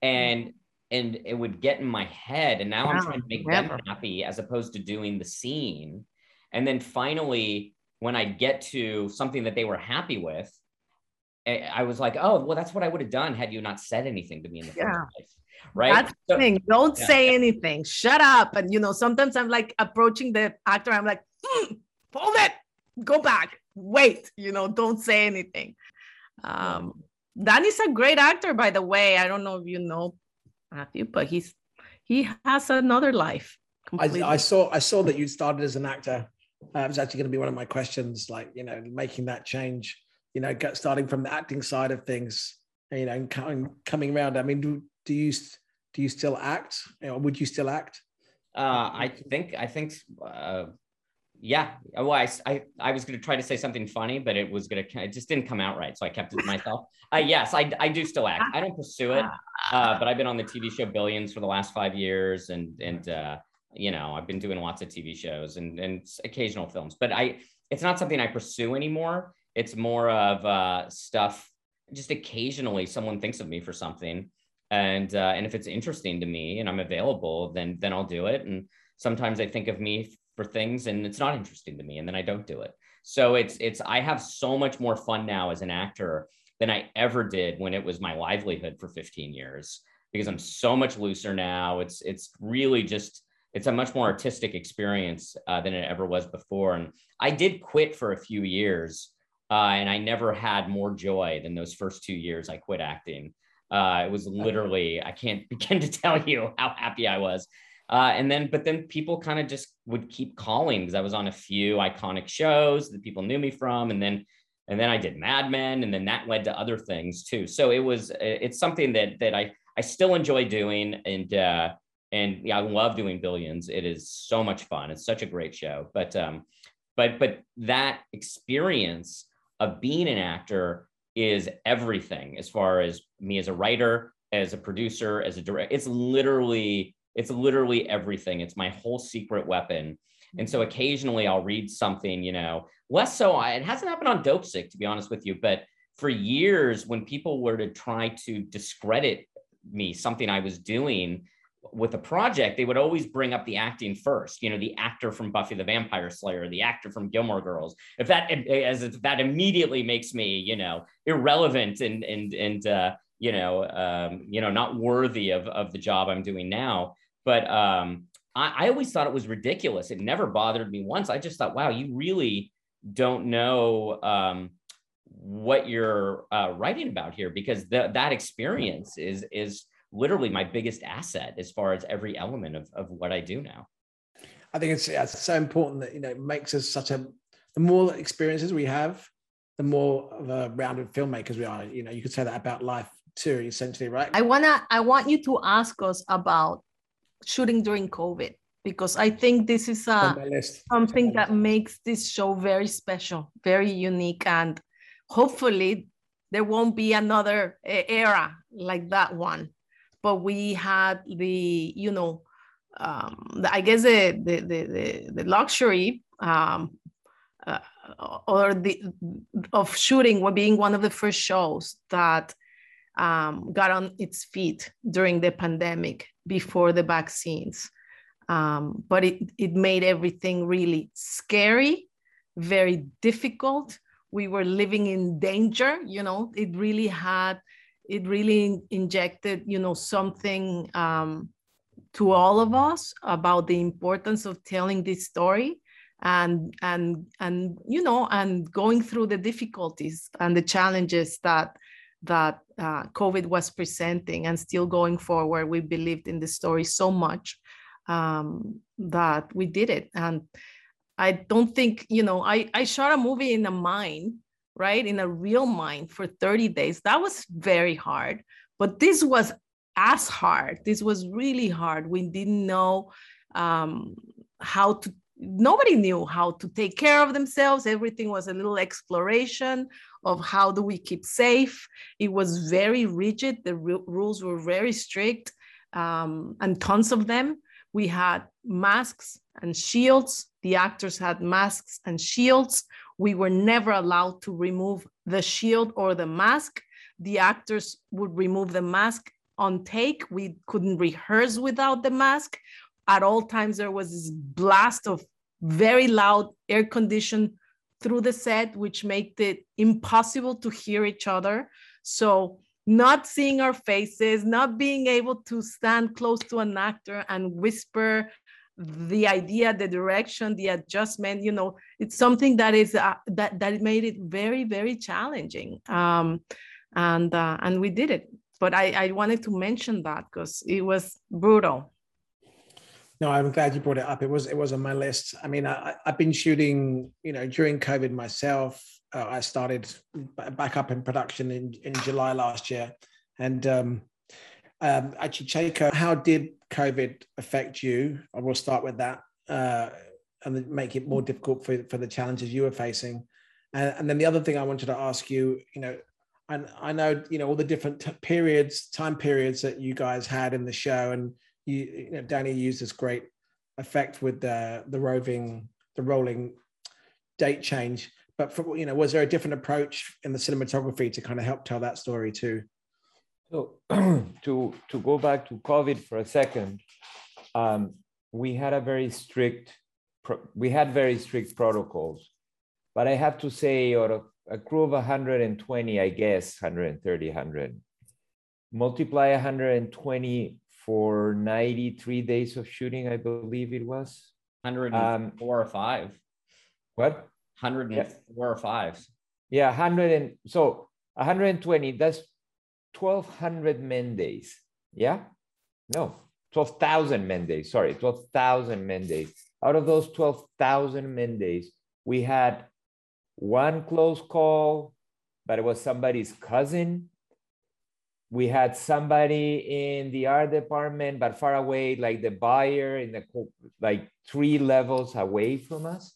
And and it would get in my head and now wow, i'm trying to make never. them happy as opposed to doing the scene. And then finally when I get to something that they were happy with, eh, I was like, oh, well, that's what I would have done had you not said anything to me in the yeah. first place. Right. That's so, the thing. Don't yeah, say anything. Shut up. And you know, sometimes I'm like approaching the actor. I'm like, hmm, hold it. go back, wait, you know, don't say anything. Um, Danny's a great actor, by the way. I don't know if you know Matthew, but he's he has another life. I, I, saw I saw that you started as an actor. Uh, it was actually going to be one of my questions, like you know, making that change. You know, get, starting from the acting side of things. You know, and coming coming around. I mean, do, do you do you still act, or would you still act? Uh, I think I think uh, yeah. Well, I, I, I was going to try to say something funny, but it was going to, it just didn't come out right. So I kept it to myself. uh, yes, I, I do still act. I don't pursue it, uh, but I've been on the TV show Billions for the last five years. And, and, uh, you know, I've been doing lots of TV shows and, and occasional films, but I, it's not something I pursue anymore. It's more of uh, stuff, just occasionally someone thinks of me for something. And, uh, and if it's interesting to me and I'm available, then, then I'll do it. And sometimes I think of me for things and it's not interesting to me and then I don't do it. So it's it's I have so much more fun now as an actor than I ever did when it was my livelihood for 15 years because I'm so much looser now. It's it's really just it's a much more artistic experience uh, than it ever was before. And I did quit for a few years, uh, and I never had more joy than those first two years I quit acting. Uh, it was literally I can't begin to tell you how happy I was. Uh, and then, but then people kind of just would keep calling because I was on a few iconic shows that people knew me from, and then, and then I did Mad Men, and then that led to other things too. So it was, it's something that that I I still enjoy doing, and uh, and yeah, I love doing Billions. It is so much fun. It's such a great show. But um, but but that experience of being an actor is everything as far as me as a writer, as a producer, as a director. It's literally it's literally everything. It's my whole secret weapon. And so occasionally I'll read something, you know, less so. It hasn't happened on Dopesick, to be honest with you, but for years, when people were to try to discredit me, something I was doing with a project, they would always bring up the acting first. You know, the actor from Buffy the Vampire Slayer, the actor from Gilmore Girls. If that, as if that immediately makes me, you know, irrelevant and and and uh, you know, um, you know, not worthy of of the job I'm doing now. But um, I, I always thought it was ridiculous. It never bothered me once. I just thought, wow, you really don't know um, what you're uh, writing about here because the, that experience is is literally my biggest asset as far as every element of, of what I do now. I think it's, it's so important that you know it makes us such a the more experiences we have, the more of a rounded filmmakers we are. You know, you could say that about life too, essentially, right? I wanna I want you to ask us about shooting during COVID because I think this is uh, a, something that makes this show very special, very unique, and hopefully there won't be another eh, era like that one. But we had the, you know, um, the, I guess the the the, the luxury um, uh, or the of shooting being one of the first shows that um, got on its feet during the pandemic before the vaccines. Um, but it, it made everything really scary, very difficult. We were living in danger, you know, it really had, it really injected, you know, something um, to all of us about the importance of telling this story and and and you know and going through the difficulties and the challenges that that uh, COVID was presenting and still going forward. We believed in the story so much um, that we did it. And I don't think, you know, I, I shot a movie in a mine, right? In a real mine for 30 days. That was very hard. But this was as hard. This was really hard. We didn't know um, how to nobody knew how to take care of themselves. Everything was a little exploration of how do we keep safe. It was very rigid. The rules were very strict um, and tons of them. We had masks and shields. The actors had masks and shields. We were never allowed to remove the shield or the mask. The actors would remove the mask on take. We couldn't rehearse without the mask. At all times, there was this blast of very loud air conditioned through the set, which made it impossible to hear each other. So not seeing our faces, not being able to stand close to an actor and whisper the idea, the direction, the adjustment, you know, it's something that is uh, that that made it very, very challenging. Um, and uh, and we did it. But I, I wanted to mention that because it was brutal. No, I'm glad you brought it up. It was it was on my list. I mean, I, i've been shooting, you know, during COVID myself. Uh, I started back up in production in, in July last year, and um, um, actually, Checco, how did COVID affect you? I will start with that uh, and make it more difficult for, for the challenges you were facing. And, and then the other thing I wanted to ask you, you know, and I know, you know, all the different t- periods, time periods that you guys had in the show, and you, you know, Danny used this great effect with the the roving, the rolling date change. But for, you know, was there a different approach in the cinematography to kind of help tell that story too? So to to go back to COVID for a second, um, we had a very strict we had very strict protocols, but I have to say, out of a crew of 120, I guess 130, 100, multiply 120 for 93 days of shooting, I believe it was. 104 um, or five. What? 104 yeah. or five. Yeah, 100 and so 120. That's 1,200 men days. Yeah? No, 12,000 men days. Sorry, 12,000 men days. Out of those 12,000 men days, we had one close call, but it was somebody's cousin. We had somebody in the art department, but far away, like the buyer in the like three levels away from us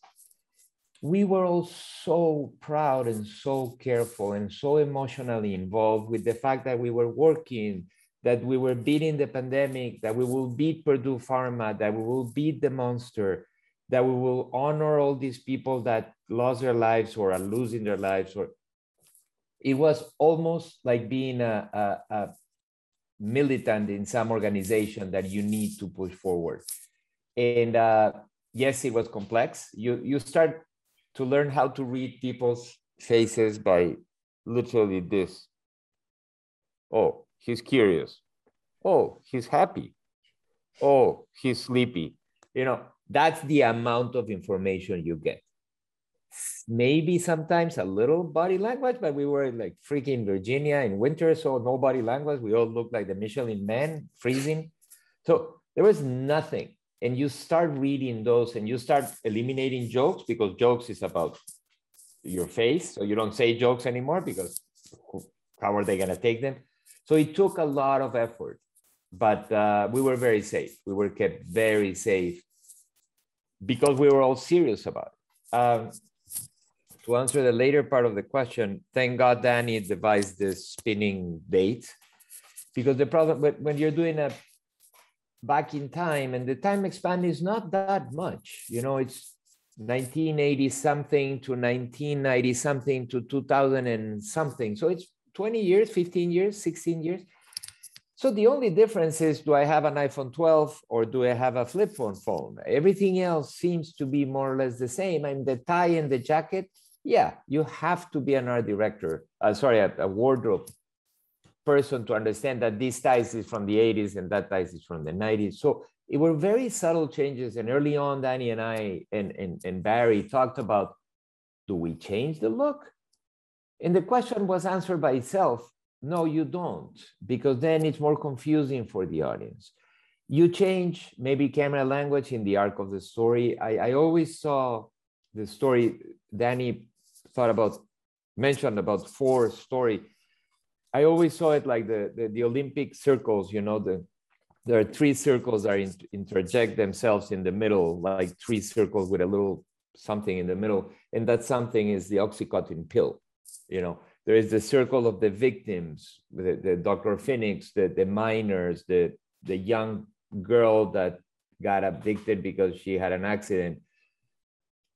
we were all so proud and so careful and so emotionally involved with the fact that we were working, that we were beating the pandemic, that we will beat Purdue Pharma, that we will beat the monster, that we will honor all these people that lost their lives or are losing their lives. Or it was almost like being a, a, a militant in some organization that you need to push forward. And uh, yes, it was complex. You you start to learn how to read people's faces by literally this. Oh, he's curious. Oh, he's happy. Oh, he's sleepy. You know, that's the amount of information you get. Maybe sometimes a little body language, but we were like freaking Virginia in winter, so no body language. We all looked like the Michelin man, freezing. So there was nothing and you start reading those and you start eliminating jokes because jokes is about your face. So you don't say jokes anymore because how are they going to take them? So it took a lot of effort but uh, we were very safe. We were kept very safe because we were all serious about it. Um, to answer the later part of the question thank god danny devised this spinning date because the problem when you're doing a back in time and the time span is not that much. You know it's 1980 something to 1990 something to 2000 and something. So it's 20 years 15 years 16 years. So the only difference is do i have an iphone 12 or do i have a flip phone phone? Everything else seems to be more or less the same. I mean, the tie and the jacket yeah you have to be an art director uh, sorry a, a wardrobe person to understand that this ties is from the 80s and that ties is from the 90s. So it were very subtle changes. And early on, Danny and I and, and, and Barry talked about do we change the look? And the question was answered by itself no, you don't, because then it's more confusing for the audience. You change maybe camera language in the arc of the story. I, I always saw the story Danny thought about, mentioned about four story I always saw it like the, the, the Olympic circles, you know, the, there are three circles that in, interject themselves in the middle, like three circles with a little something in the middle. And that something is the Oxycontin pill. You know, there is the circle of the victims, the, the Dr. Finnix, the, the miners, the, the young girl that got addicted because she had an accident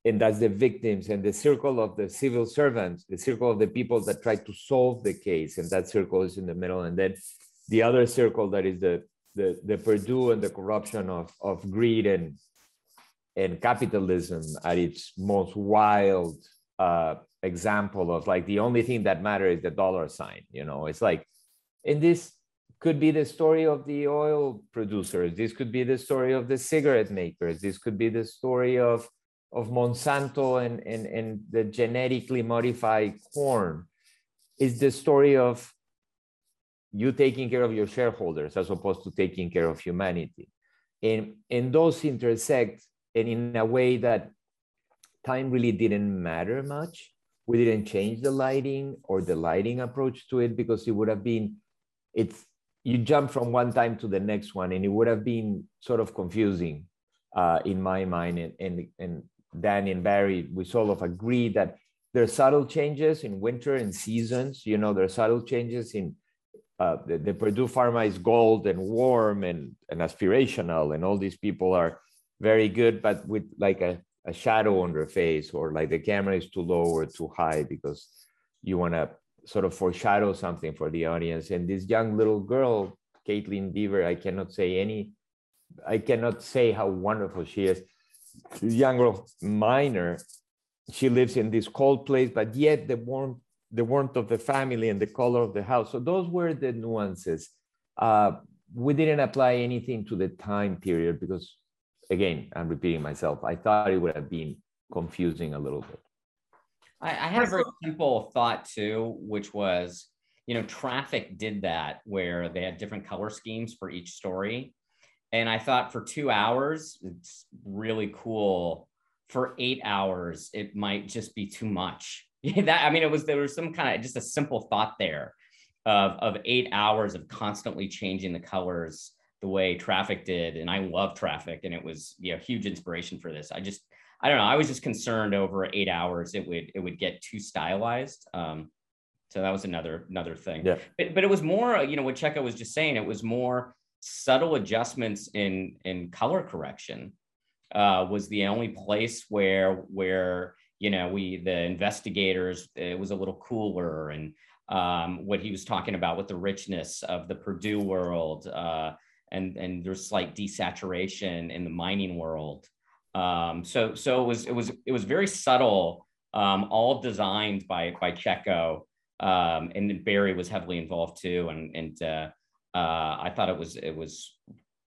and that's the victims and the circle of the civil servants the circle of the people that try to solve the case and that circle is in the middle and then the other circle that is the the, the purdue and the corruption of, of greed and and capitalism at its most wild uh, example of like the only thing that matters is the dollar sign you know it's like in this could be the story of the oil producers. This could be the story of the cigarette makers. This could be the story of, of Monsanto and, and, and the genetically modified corn. is the story of you taking care of your shareholders as opposed to taking care of humanity. And, and those intersect and in a way that time really didn't matter much. We didn't change the lighting or the lighting approach to it because it would have been, it's you jump from one time to the next one and it would have been sort of confusing uh, in my mind and, and, and Danny and Barry, we sort of agree that there are subtle changes in winter and seasons. You know, there are subtle changes in uh, the, the, Purdue Pharma is gold and warm and, and aspirational, and all these people are very good, but with like a, a shadow on their face, or like the camera is too low or too high because you want to sort of foreshadow something for the audience. And this young little girl, Kaitlyn Dever, I cannot say any, I cannot say how wonderful she is. Young girl, minor, she lives in this cold place, but yet the warmth, the warmth of the family and the color of the house. So those were the nuances. Uh, we didn't apply anything to the time period because, again, I'm repeating myself. I thought it would have been confusing a little bit. I, I had a simple thought too, which was, you know, Traffic did that where they had different color schemes for each story. And I thought for two hours, it's really cool. For eight hours, it might just be too much. that I mean, it was there was some kind of just a simple thought there of of eight hours of constantly changing the colors the way traffic did and i love traffic and it was you know huge inspiration for this i just I don't know. I was just concerned over eight hours it would it would get too stylized. Um, so that was another another thing. Yeah. But, but it was more, you know, what Checco was just saying. It was more subtle adjustments in in color correction. Uh, was the only place where where you know we the investigators it was a little cooler and um, what he was talking about with the richness of the Purdue world uh, and and there's slight desaturation in the mining world. Um, so so it was it was it was very subtle, um, all designed by by Checco, um, and Barry was heavily involved too. And and uh, uh, I thought it was it was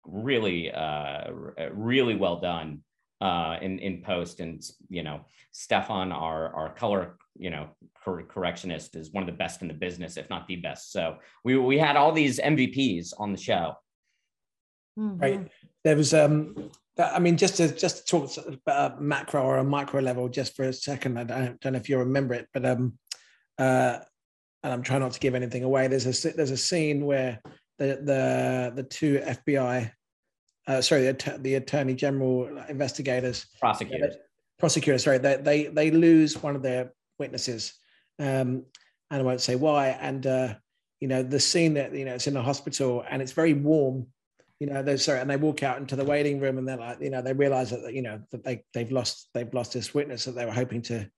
really uh, really well done uh, in in post. And you know, Stefan, our our color you know cor- correctionist, is one of the best in the business, if not the best. So we we had all these MVPs on the show. Mm-hmm. Right. There was um I mean, just to just to talk about a macro or a micro level, just for a second. I don't, don't know if you remember it, but um, uh, and I'm trying not to give anything away. There's a there's a scene where the the the two FBI, uh, sorry, the, the Attorney General investigators, prosecutors, uh, prosecutors, sorry, they they they lose one of their witnesses, um, and I won't say why. And uh, you know, the scene that you know it's in a hospital and it's very warm you know, they're sorry, and they walk out into the waiting room, and they're like, you know, they realize that you know that they they've lost they've lost this witness that they were hoping to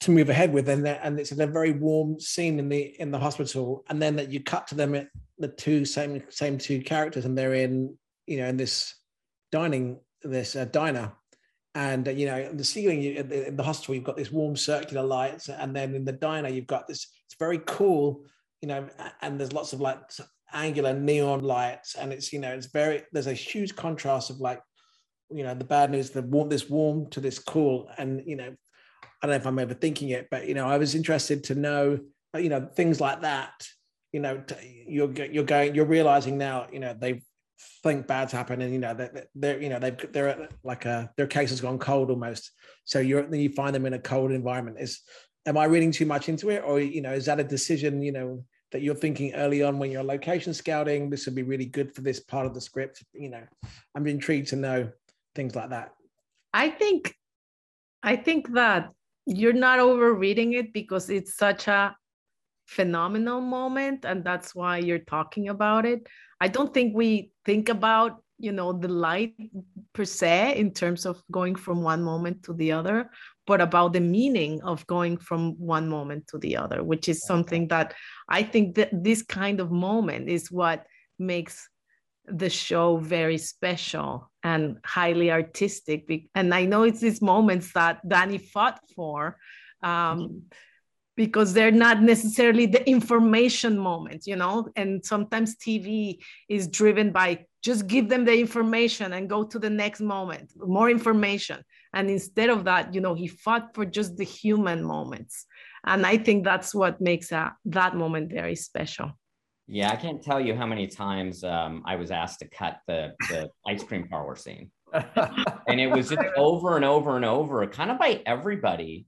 to move ahead with, and and it's a very warm scene in the in the hospital, and then that you cut to them at the two same same two characters, and they're in you know in this dining this uh, diner, and uh, you know the ceiling you, in, the, in the hospital you've got this warm circular lights, and then in the diner you've got this it's very cool you know, and there's lots of like angular neon lights and it's you know it's very there's a huge contrast of like you know the bad news the warm this warm to this cool and you know i don't know if i'm overthinking it but you know i was interested to know uh, you know things like that you know you're you're going you're realizing now you know they think bad's happened and you know they're, they're you know they've they're like a their case has gone cold almost. So you're then you find them in a cold environment. Is am i reading too much into it? Or you know is that a decision you know that you're thinking early on when you're location scouting this would be really good for this part of the script you know? I'm intrigued to know things like that. I think i think that you're not overreading it because it's such a phenomenal moment and that's why you're talking about it. I don't think we think about you know the light per se in terms of going from one moment to the other but about the meaning of going from one moment to the other which is something that i think that this kind of moment is what makes the show very special and highly artistic and i know it's these moments that danny fought for um, because they're not necessarily the information moment, you know. And sometimes TV is driven by just give them the information and go to the next moment, more information. And instead of that, you know, he fought for just the human moments. And I think that's what makes that, that moment very special. Yeah, I can't tell you how many times um, I was asked to cut the, the ice cream parlor scene. and it was just over and over and over, kind of by everybody.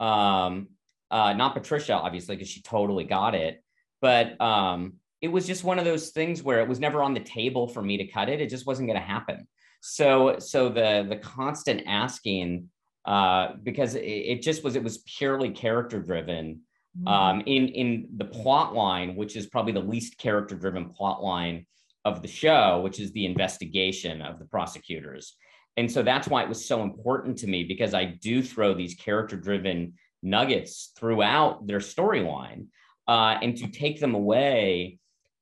Um, uh, not Patricia, obviously, because she totally got it. But um, it was just one of those things where it was never on the table for me to cut it. It just wasn't going to happen. So, so the the constant asking, uh, because it, it just was, it was purely character driven. Mm-hmm. Um, in in the plot line, which is probably the least character driven plot line of the show, which is the investigation of the prosecutors. And so that's why it was so important to me because I do throw these character driven nuggets throughout their storyline. Uh, and to take them away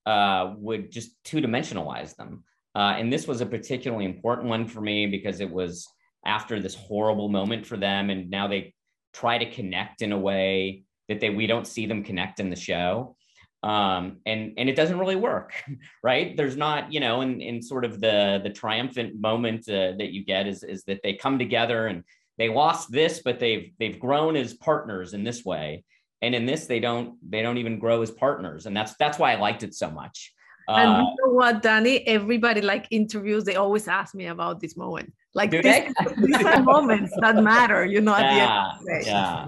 uh, would just two dimensionalize them. Uh, and this was a particularly important one for me because it was after this horrible moment for them. And now they try to connect in a way that they we don't see them connect in the show um, and and it doesn't really work, right? There's not, you know, in in sort of the the triumphant moment uh, that you get is is that they come together and they lost this, but they've they've grown as partners in this way, and in this they don't they don't even grow as partners, and that's that's why I liked it so much. And uh, you know what, Danny? Everybody like interviews, they always ask me about this moment. Like this, these are moments that matter, you know. Yeah, yeah.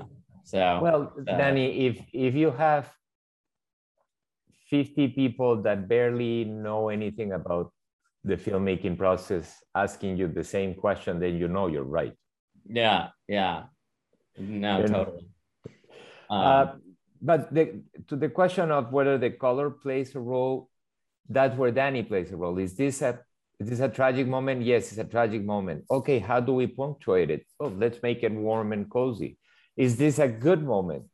So well, uh, Danny, if if you have 50 people that barely know anything about the filmmaking process asking you the same question, then you know you're right. Yeah, yeah. No, you totally. Uh, um, uh, but the, to the question of whether the color plays a role, that's where Danny plays a role. Is this a is this a tragic moment? Yes, it's a tragic moment. Okay, how do we punctuate it? Oh, let's make it warm and cozy. Is this a good moment?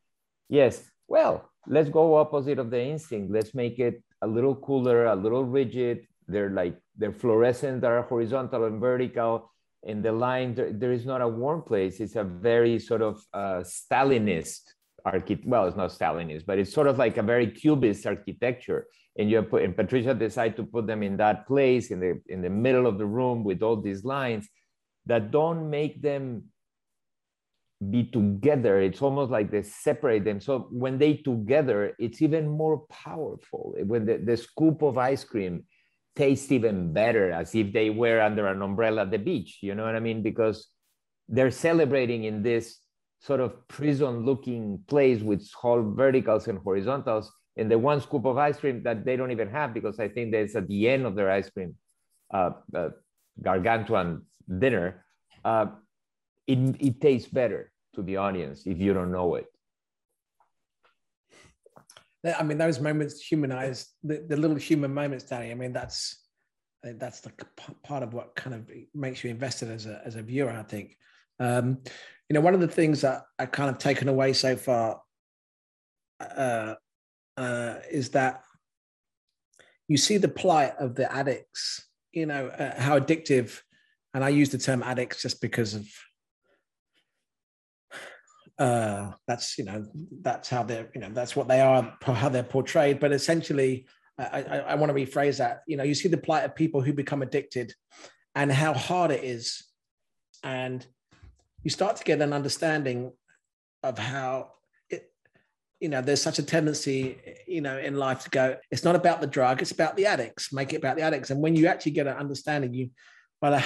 Yes. Well, let's go opposite of the instinct. Let's make it a little cooler, a little rigid. They're like they're fluorescent, they're horizontal and vertical. In the line, there, there is not a warm place. It's a very sort of uh, Stalinist architect. Well, it's not Stalinist, but it's sort of like a very cubist architecture. And you put, and Patricia decided to put them in that place in the in the middle of the room with all these lines that don't make them be together. It's almost like they separate them. So when they together it's even more powerful. When the, the scoop of ice cream tastes even better as if they were under an umbrella at the beach you know what i mean? Because they're celebrating in this sort of prison looking place with whole verticals and horizontals and the one scoop of ice cream that they don't even have because i think that's at the end of their ice cream uh, uh, gargantuan dinner. Uh, it, it tastes better to the audience if you don't know it. I mean, those moments humanize the, the little human moments, Danny. I mean, that's that's the part of what kind of makes you invested as a as a viewer. I think. Um, you know, one of the things that I've kind of taken away so far uh, uh, is that you see the plight of the addicts. You know uh, how addictive, and I use the term addicts just because of uh, that's you know that's how they're you know that's what they are how they're portrayed. But essentially I, I, I want to rephrase that. You know you see the plight of people who become addicted and how hard it is. And you start to get an understanding of how it you know there's such a tendency you know in life to go it's not about the drug it's about the addicts. Make it about the addicts. And when you actually get an understanding you well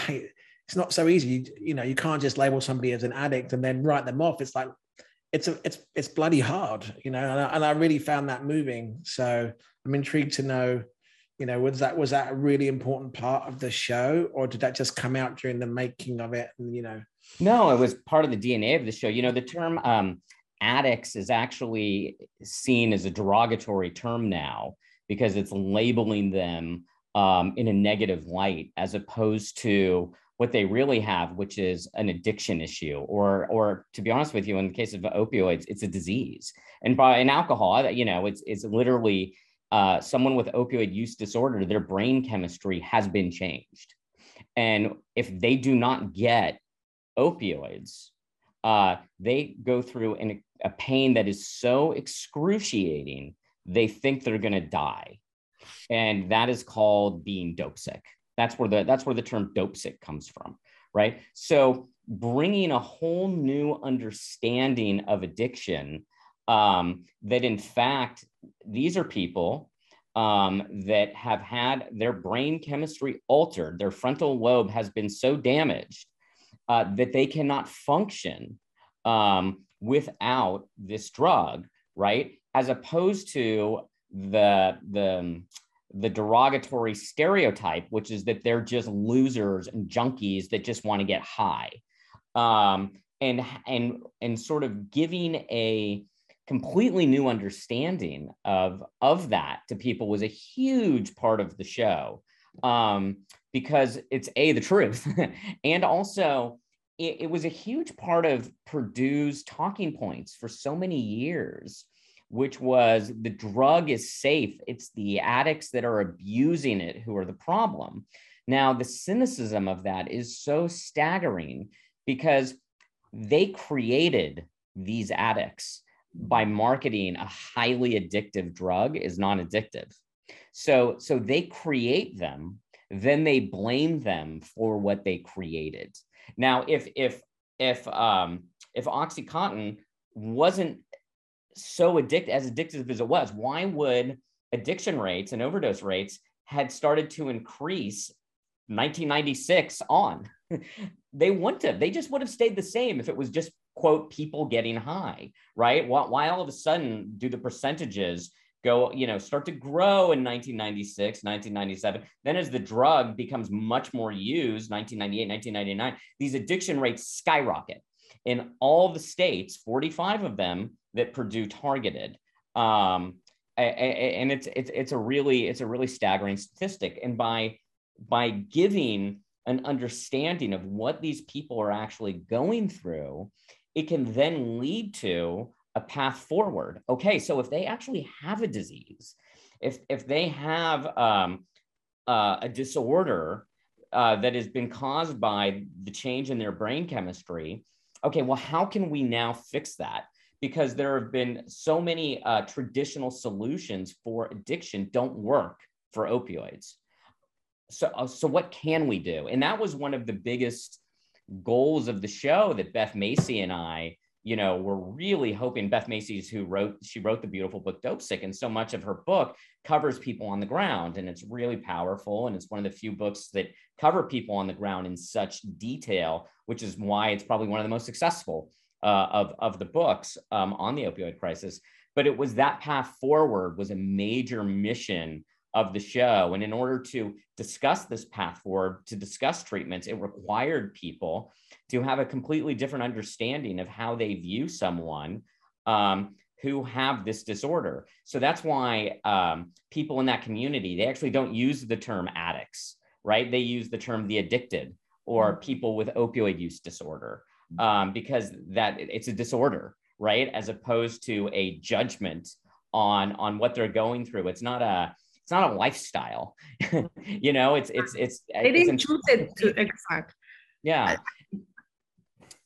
it's not so easy. You, you know you can't just label somebody as an addict and then write them off. It's like it's a, it's it's bloody hard, you know, and I, and I really found that moving. So I'm intrigued to know, you know, was that was that a really important part of the show, or did that just come out during the making of it? And you know, no, it was part of the DNA of the show. You know, the term um, addicts is actually seen as a derogatory term now because it's labeling them um, in a negative light as opposed to what they really have, which is an addiction issue, or or to be honest with you, in the case of opioids, it's a disease. And by an alcohol, you know, it's it's literally uh, someone with opioid use disorder, their brain chemistry has been changed. And if they do not get opioids, uh, they go through an, a pain that is so excruciating, they think they're going to die. And that is called being dope sick. That's where the that's where the term dope sick comes from, right? So bringing a whole new understanding of addiction um, that in fact these are people um, that have had their brain chemistry altered their frontal lobe has been so damaged uh, that they cannot function um, without this drug right as opposed to the the the derogatory stereotype which is that they're just losers and junkies that just want to get high. Um, and and and sort of giving a completely new understanding of of that to people was a huge part of the show. Um, because it's a the truth and also it, it, was a huge part of purdue's talking points for so many years which was the drug is safe it's the addicts that are abusing it who are the problem now the cynicism of that is so staggering because they created these addicts by marketing a highly addictive drug is non-addictive. So so they create them, then they blame them for what they created. Now if if if um if OxyContin wasn't so addictive as addictive as it was, why would addiction rates and overdose rates had started to increase 1996 on? they wouldn't have. They just would have stayed the same if it was just quote people getting high, right? Why, why all of a sudden do the percentages go, you know, start to grow in 1996, 1997? Then as the drug becomes much more used, 1998, 1999, these addiction rates skyrocket in all the states, 45 of them that Purdue targeted. Um, and it's, it's, it's a really, it's a really staggering statistic. And by, by giving an understanding of what these people are actually going through, it can then lead to a path forward. Okay, so if they actually have a disease, if if they have um, uh, a disorder uh, that has been caused by the change in their brain chemistry, okay, well, how can we now fix that? Because there have been so many uh, traditional solutions for addiction don't work for opioids. So uh, so what can we do? And that was one of the biggest goals of the show that beth macy and i you know were really hoping beth macy's who wrote she wrote the beautiful book dope sick and so much of her book covers people on the ground and it's really powerful and it's one of the few books that cover people on the ground in such detail which is why it's probably one of the most successful uh, of, of the books um, on the opioid crisis but it was that path forward was a major mission of the show. And in order to discuss this path forward, to discuss treatments, it required people to have a completely different understanding of how they view someone um, who have this disorder. So that's why um, people in that community, they actually don't use the term addicts, right? They use the term the addicted or mm-hmm. people with opioid use disorder um, because that it's a disorder, right? As opposed to a judgment on on what they're going through. It's not a it's not a lifestyle. You know it's it's it's they didn't choose it to exact. Yeah.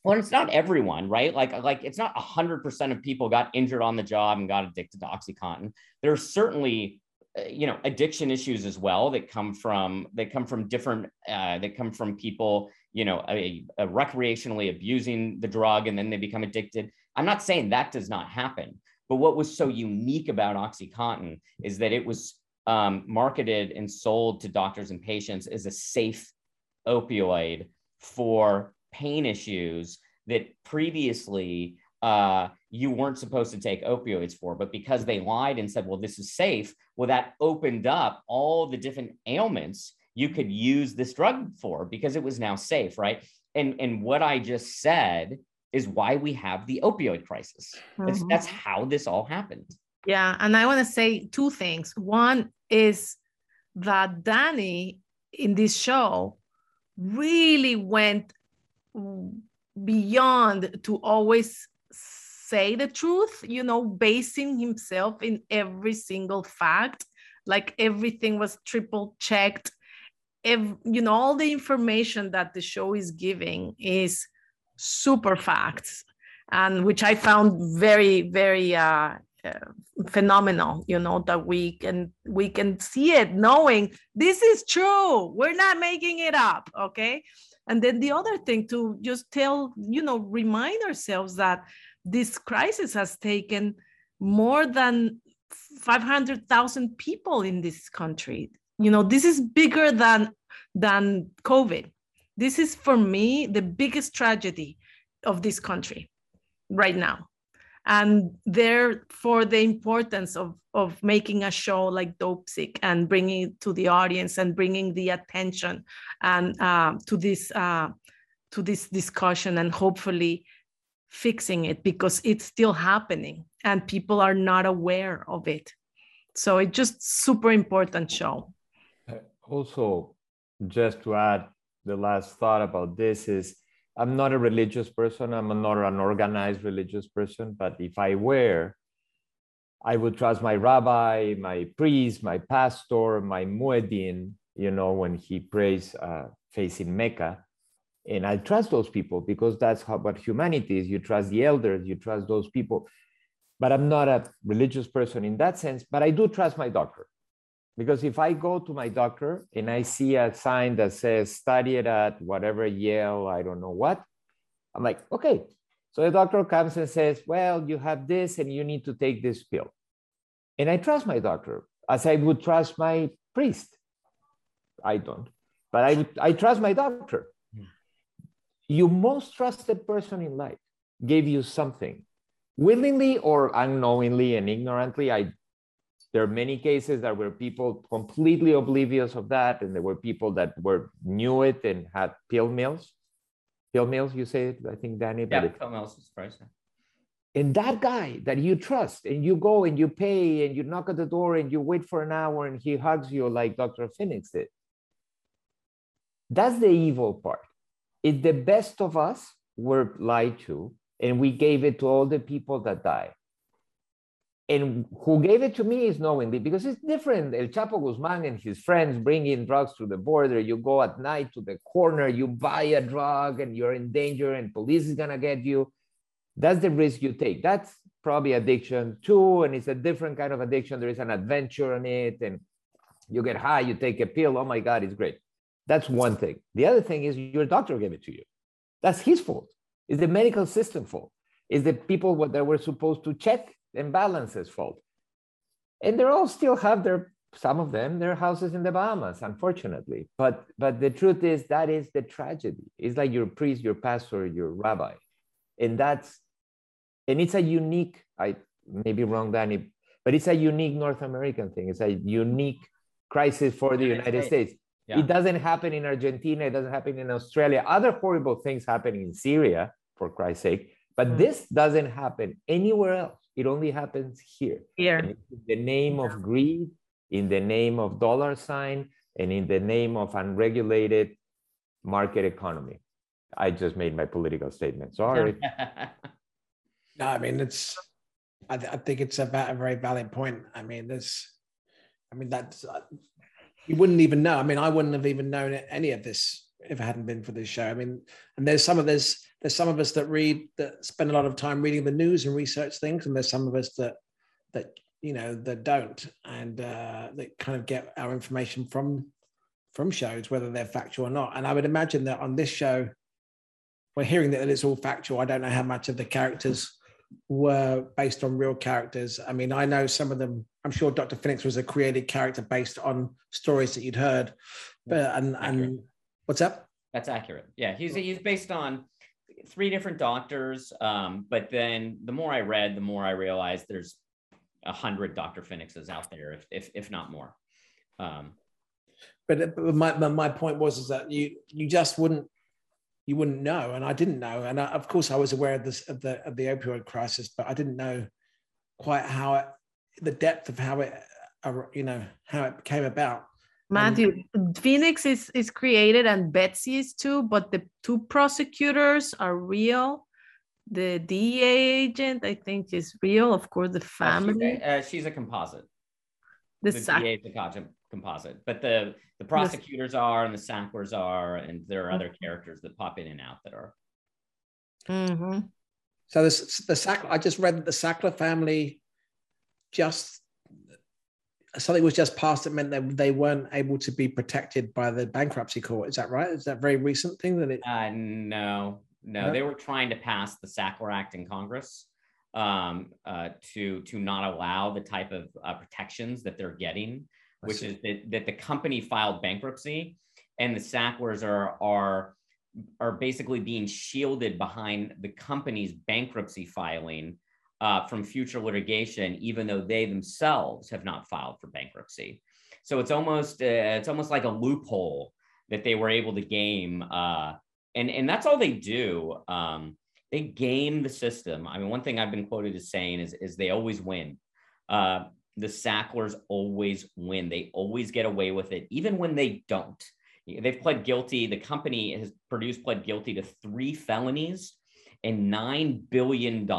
Well it's not everyone right? Like like it's not 100% of people got injured on the job and got addicted to oxycontin. There's certainly uh, you know addiction issues as well that come from that come from different uh, that come from people you know a, a recreationally abusing the drug and then they become addicted i'm not saying that does not happen but what was so unique about oxycontin is that it was um, marketed and sold to doctors and patients as a safe opioid for pain issues that previously uh, you weren't supposed to take opioids for. But because they lied and said, well, this is safe, well, that opened up all the different ailments you could use this drug for because it was now safe, right? And, and what I just said is why we have the opioid crisis. Mm-hmm. That's, that's how this all happened. Yeah, and I want to say two things. One is that Danny in this show really went beyond to always say the truth, you know, basing himself in every single fact, like everything was triple checked. If, you know, all the information that the show is giving is super facts and which i found very very uh, uh, phenomenal you know that we can we can see it knowing this is true we're not making it up okay? And then the other thing to just tell you know remind ourselves that this crisis has taken more than 500,000 people in this country you know this is bigger than than covid. This is for me the biggest tragedy of this country right now. And therefore the importance of of making a show like Dopesick and bringing it to the audience and bringing the attention and uh, to this uh, to this discussion and hopefully fixing it because it's still happening and people are not aware of it. So it's just super important show also just to add the last thought about this is I'm not a religious person. I'm not an organized religious person. But if I were, I would trust my rabbi, my priest, my pastor, my mueddin, you know, when he prays uh, facing Mecca. And I trust those people because that's how, what humanity is. You trust the elders, you trust those people. But I'm not a religious person in that sense, but I do trust my doctor. Because if I go to my doctor and I see a sign that says study it at whatever Yale, I don't know what, I'm like, okay. So the doctor comes and says, well, you have this and you need to take this pill. And I trust my doctor as I would trust my priest. I don't, but I, I trust my doctor. Hmm. Your most trusted person in life gave you something willingly or unknowingly and ignorantly. I there are many cases that were people completely oblivious of that, and there were people that were knew it and had pill mills. Pill mills, you say it, I think, Danny. Yeah, pill mills is price. And that guy that you trust, and you go and you pay, and you knock at the door, and you wait for an hour, and he hugs you like Dr. Finnix did. That's the evil part. If the best of us were lied to, and we gave it to all the people that died and who gave it to me is knowingly because it's different. El Chapo Guzman and his friends bring in drugs through the border. You go at night to the corner, you buy a drug, and you're in danger, and police is gonna get you. That's the risk you take. That's probably addiction too, and it's a different kind of addiction. There is an adventure in it, and you get high, you take a pill. Oh my God, it's great. That's one thing. The other thing is your doctor gave it to you. That's his fault. It's the medical system fault. It's the people that were supposed to check imbalances fault. And they all still have their, some of them, their houses in the Bahamas, unfortunately. But, but the truth is that is the tragedy. It's like your priest, your pastor, your rabbi. And that's, and it's a unique, I may be wrong, Danny, but it's a unique North American thing. It's a unique crisis for the United States. Yeah. It doesn't happen in Argentina. It doesn't happen in Australia. Other horrible things happening in Syria, for Christ's sake. But mm. this doesn't happen anywhere else. It only happens here. Here. in the name of greed, in the name of dollar sign, and in the name of unregulated market economy. I just made my political statement. Sorry. no, I mean it's. I, th- I think it's about a very valid point. I mean, there's. I mean that's. Uh, you wouldn't even know. I mean, I wouldn't have even known any of this if it hadn't been for this show. I mean, and there's some of this there's some of us that read that spend a lot of time reading the news and research things, and there's some of us that that you know that don't and uh, that kind of get our information from from shows, whether they're factual or not. And I would imagine that on this show, we're hearing that it's all factual. I don't know how much of the characters were based on real characters. I mean, I know some of them. I'm sure Dr. Finnix was a created character based on stories that you'd heard. But and and what's up? That's accurate. Yeah, he's he's based on three different doctors. Um, but then the more I read, the more I realized there's a hundred Dr. Finnixes out there, if, if, if not more. Um, but, but my, my point was is that you you just wouldn't you wouldn't know, and I didn't know, and I, of course I was aware of this of the of the opioid crisis, but I didn't know quite how it, the depth of how it uh, you know how it came about. Matthew, Finnix is, is created and Betsy is too, but the two prosecutors are real. The DEA agent, I think, is real. Of course, the family. Uh, she's, a, uh, she's a composite. The, the DEA is a composite, but the, the prosecutors the, are and the Sacklers are, and there are other characters that pop in and out that are. Mm-hmm. So this, the Sackler, I just read that the Sackler family just something was just passed that meant that they weren't able to be protected by the bankruptcy court. Is that right? Is that very recent thing that it? Uh, no, no, No? they were trying to pass the Sackler Act in Congress um, uh, to to not allow the type of uh, protections that they're getting, I which see. is that, that the company filed bankruptcy, and the Sacklers are are are basically being shielded behind the company's bankruptcy filing uh, from future litigation, even though they themselves have not filed for bankruptcy. So it's almost uh, it's almost like a loophole that they were able to game, uh, and and that's all they do. Um, they game the system. I mean, one thing I've been quoted as saying is is they always win. Uh, the Sacklers always win. They always get away with it, even when they don't. They've pled guilty. The company has produced pled guilty to three felonies and $9 billion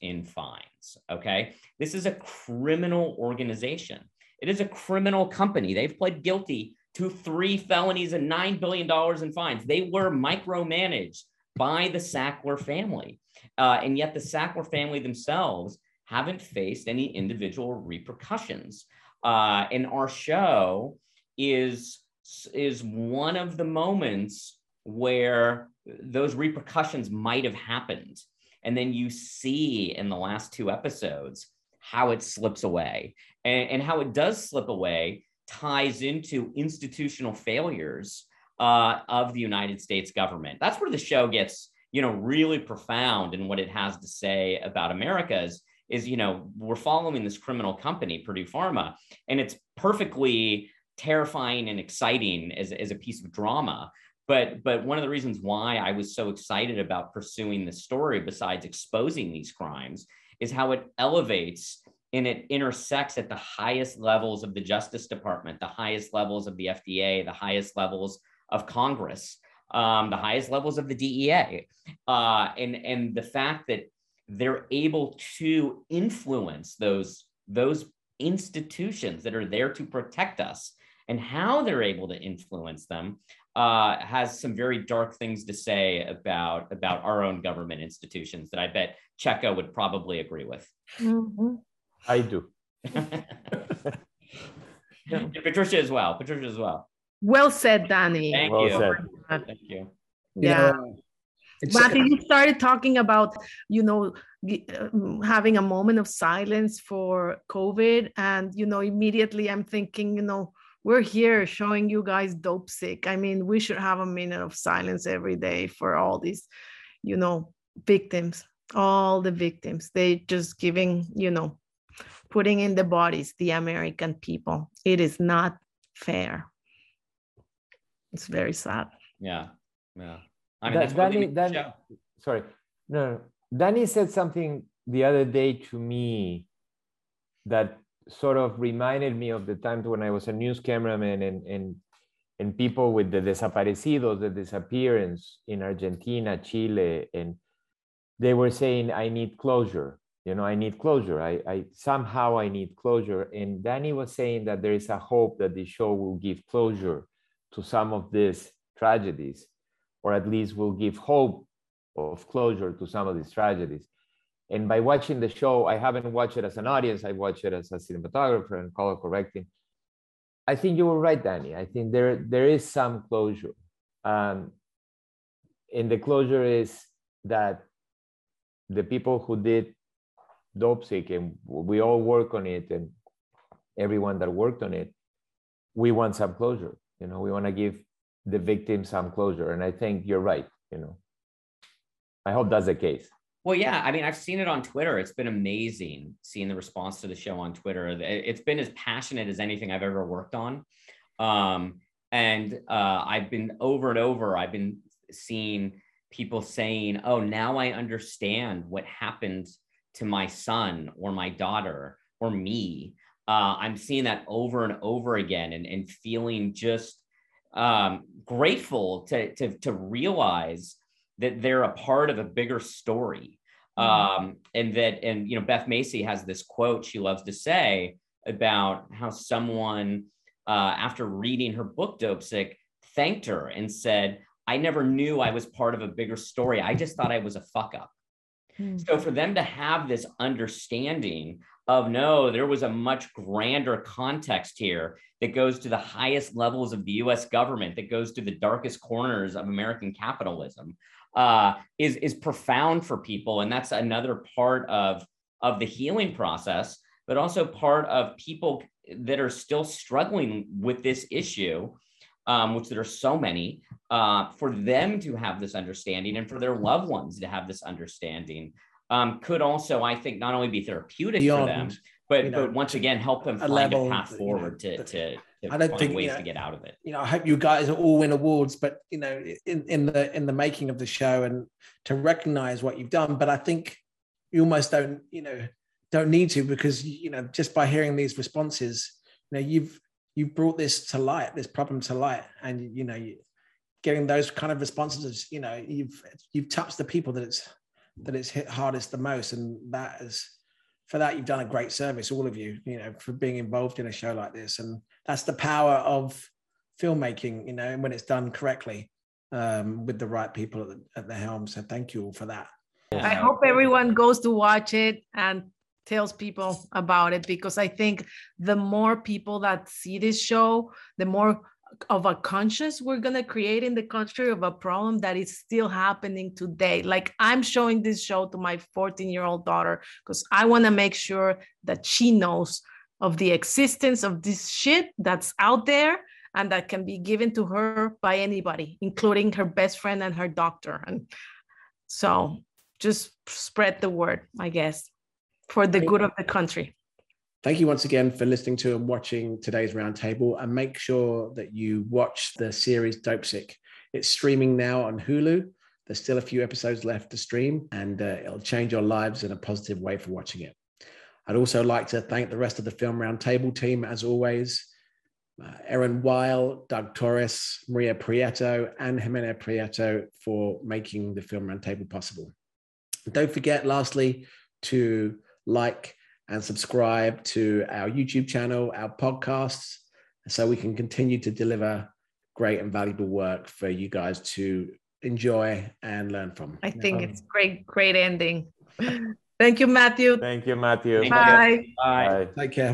in fines. Okay. This is a criminal organization. It is a criminal company. They've pled guilty to three felonies and $9 billion in fines. They were micromanaged by the Sackler family. Uh, and yet the Sackler family themselves haven't faced any individual repercussions. Uh, and our show is, is one of the moments where those repercussions might have happened. And then you see in the last two episodes how it slips away. And, and how it does slip away ties into institutional failures uh, of the United States government. That's where the show gets, you know, really profound in what it has to say about America is, is you know, we're following this criminal company, Purdue Pharma, and it's perfectly terrifying and exciting as, as a piece of drama but but one of the reasons why i was so excited about pursuing this story besides exposing these crimes is how it elevates and it intersects at the highest levels of the justice department the highest levels of the fda the highest levels of congress um, the highest levels of the dea uh, and and the fact that they're able to influence those those institutions that are there to protect us and how they're able to influence them uh, has some very dark things to say about about our own government institutions that I bet Checco would probably agree with. Mhm. I do. And Patricia as well. Patricia as well. Well said, Danny. Thank Well you. said. Thank you. You Yeah. know, Matthew, you started talking about, you know, um, having a moment of silence for COVID. And, you know, immediately I'm thinking, you know, we're here showing you guys dope sick. I mean, we should have a minute of silence every day for all these, you know, victims, all the victims. They just giving, you know, putting in the bodies, the American people. It is not fair. It's very sad. Yeah. Yeah. I mean, Da- that's what they Danny, Danny, show. sorry, no, no, Danny said something the other day to me that sort of reminded me of the times when I was a news cameraman and and and people with the desaparecidos, the disappearance in Argentina, Chile, and they were saying, "I need closure." You know, I need closure. I, I somehow I need closure. And Danny was saying that there is a hope that the show will give closure to some of these tragedies or at least will give hope of closure to some of these tragedies. And by watching the show, I haven't watched it as an audience, I watched it as a cinematographer and color correcting. I think you were right, Danny. I think there, there is some closure. Um, and the closure is that the people who did Dope Sick, and we all work on it, and everyone that worked on it, we want some closure. You know, we want to give the victim some closure. And I think you're right. You know, I hope that's the case. Well, yeah. I mean, I've seen it on Twitter. It's been amazing seeing the response to the show on Twitter. It- It's been as passionate as anything I've ever worked on. Um, and uh, I've been over and over, I've been seeing people saying, oh, now I understand what happened to my son or my daughter or me. Uh, I'm seeing that over and over again and, and feeling just um, grateful to, to, to realize that they're a part of a bigger story. Um, and that, and, you know, Beth Macy has this quote she loves to say about how someone, uh, after reading her book, Dope Sick, thanked her and said, I never knew I was part of a bigger story. I just thought I was a fuck up. Hmm. So for them to have this understanding of no, there was a much grander context here that goes to the highest levels of the US government, that goes to the darkest corners of American capitalism, uh, is, is profound for people. And that's another part of, of the healing process, but also part of people that are still struggling with this issue. Um, which there are so many, uh, for them to have this understanding and for their loved ones to have this understanding um, could also, I think, not only be therapeutic Beyond, for them, but you know, but once again help them a find level, a path you know, forward to to, to I don't find think, you ways know, to get out of it. you know, I hope you guys all win awards, but you know, in, in the in the making of the show and to recognize what you've done. But I think you almost don't, you know, don't need to because you know, just by hearing these responses, you know, you've you've brought this to light, this problem to light, and you know, you, getting those kind of responses, you know, you've you've touched the people that it's that it's hit hardest the most, and that is for that you've done a great service, all of you, you know, for being involved in a show like this, and that's the power of filmmaking, you know, and when it's done correctly um, with the right people at the, at the helm. So thank you all for that. I hope everyone goes to watch it and tells people about it because I think the more people that see this show, the more of a conscious we're going to create in the country of a problem that is still happening today. Like I'm showing this show to my 14 year old daughter because I want to make sure that she knows of the existence of this shit that's out there and that can be given to her by anybody, including her best friend and her doctor. And so just spread the word, I guess, for the good of the country. Thank you once again for listening to and watching today's roundtable. And make sure that you watch the series Dopesick. It's streaming now on Hulu. There's still a few episodes left to stream, and uh, it'll change your lives in a positive way for watching it. I'd also like to thank the rest of the Film Roundtable team, as always. Uh, Erin Weil, Doug Torres, Maria Prieto, and Jimena Prieto for making the Film Roundtable possible. Don't forget, lastly, to like and subscribe to our YouTube channel, our podcasts, so we can continue to deliver great and valuable work for you guys to enjoy and learn from. I think Um, it's great, great ending. Thank you, Matthew. Thank you, Matthew. Thank you. Bye. Bye. Bye. Take care.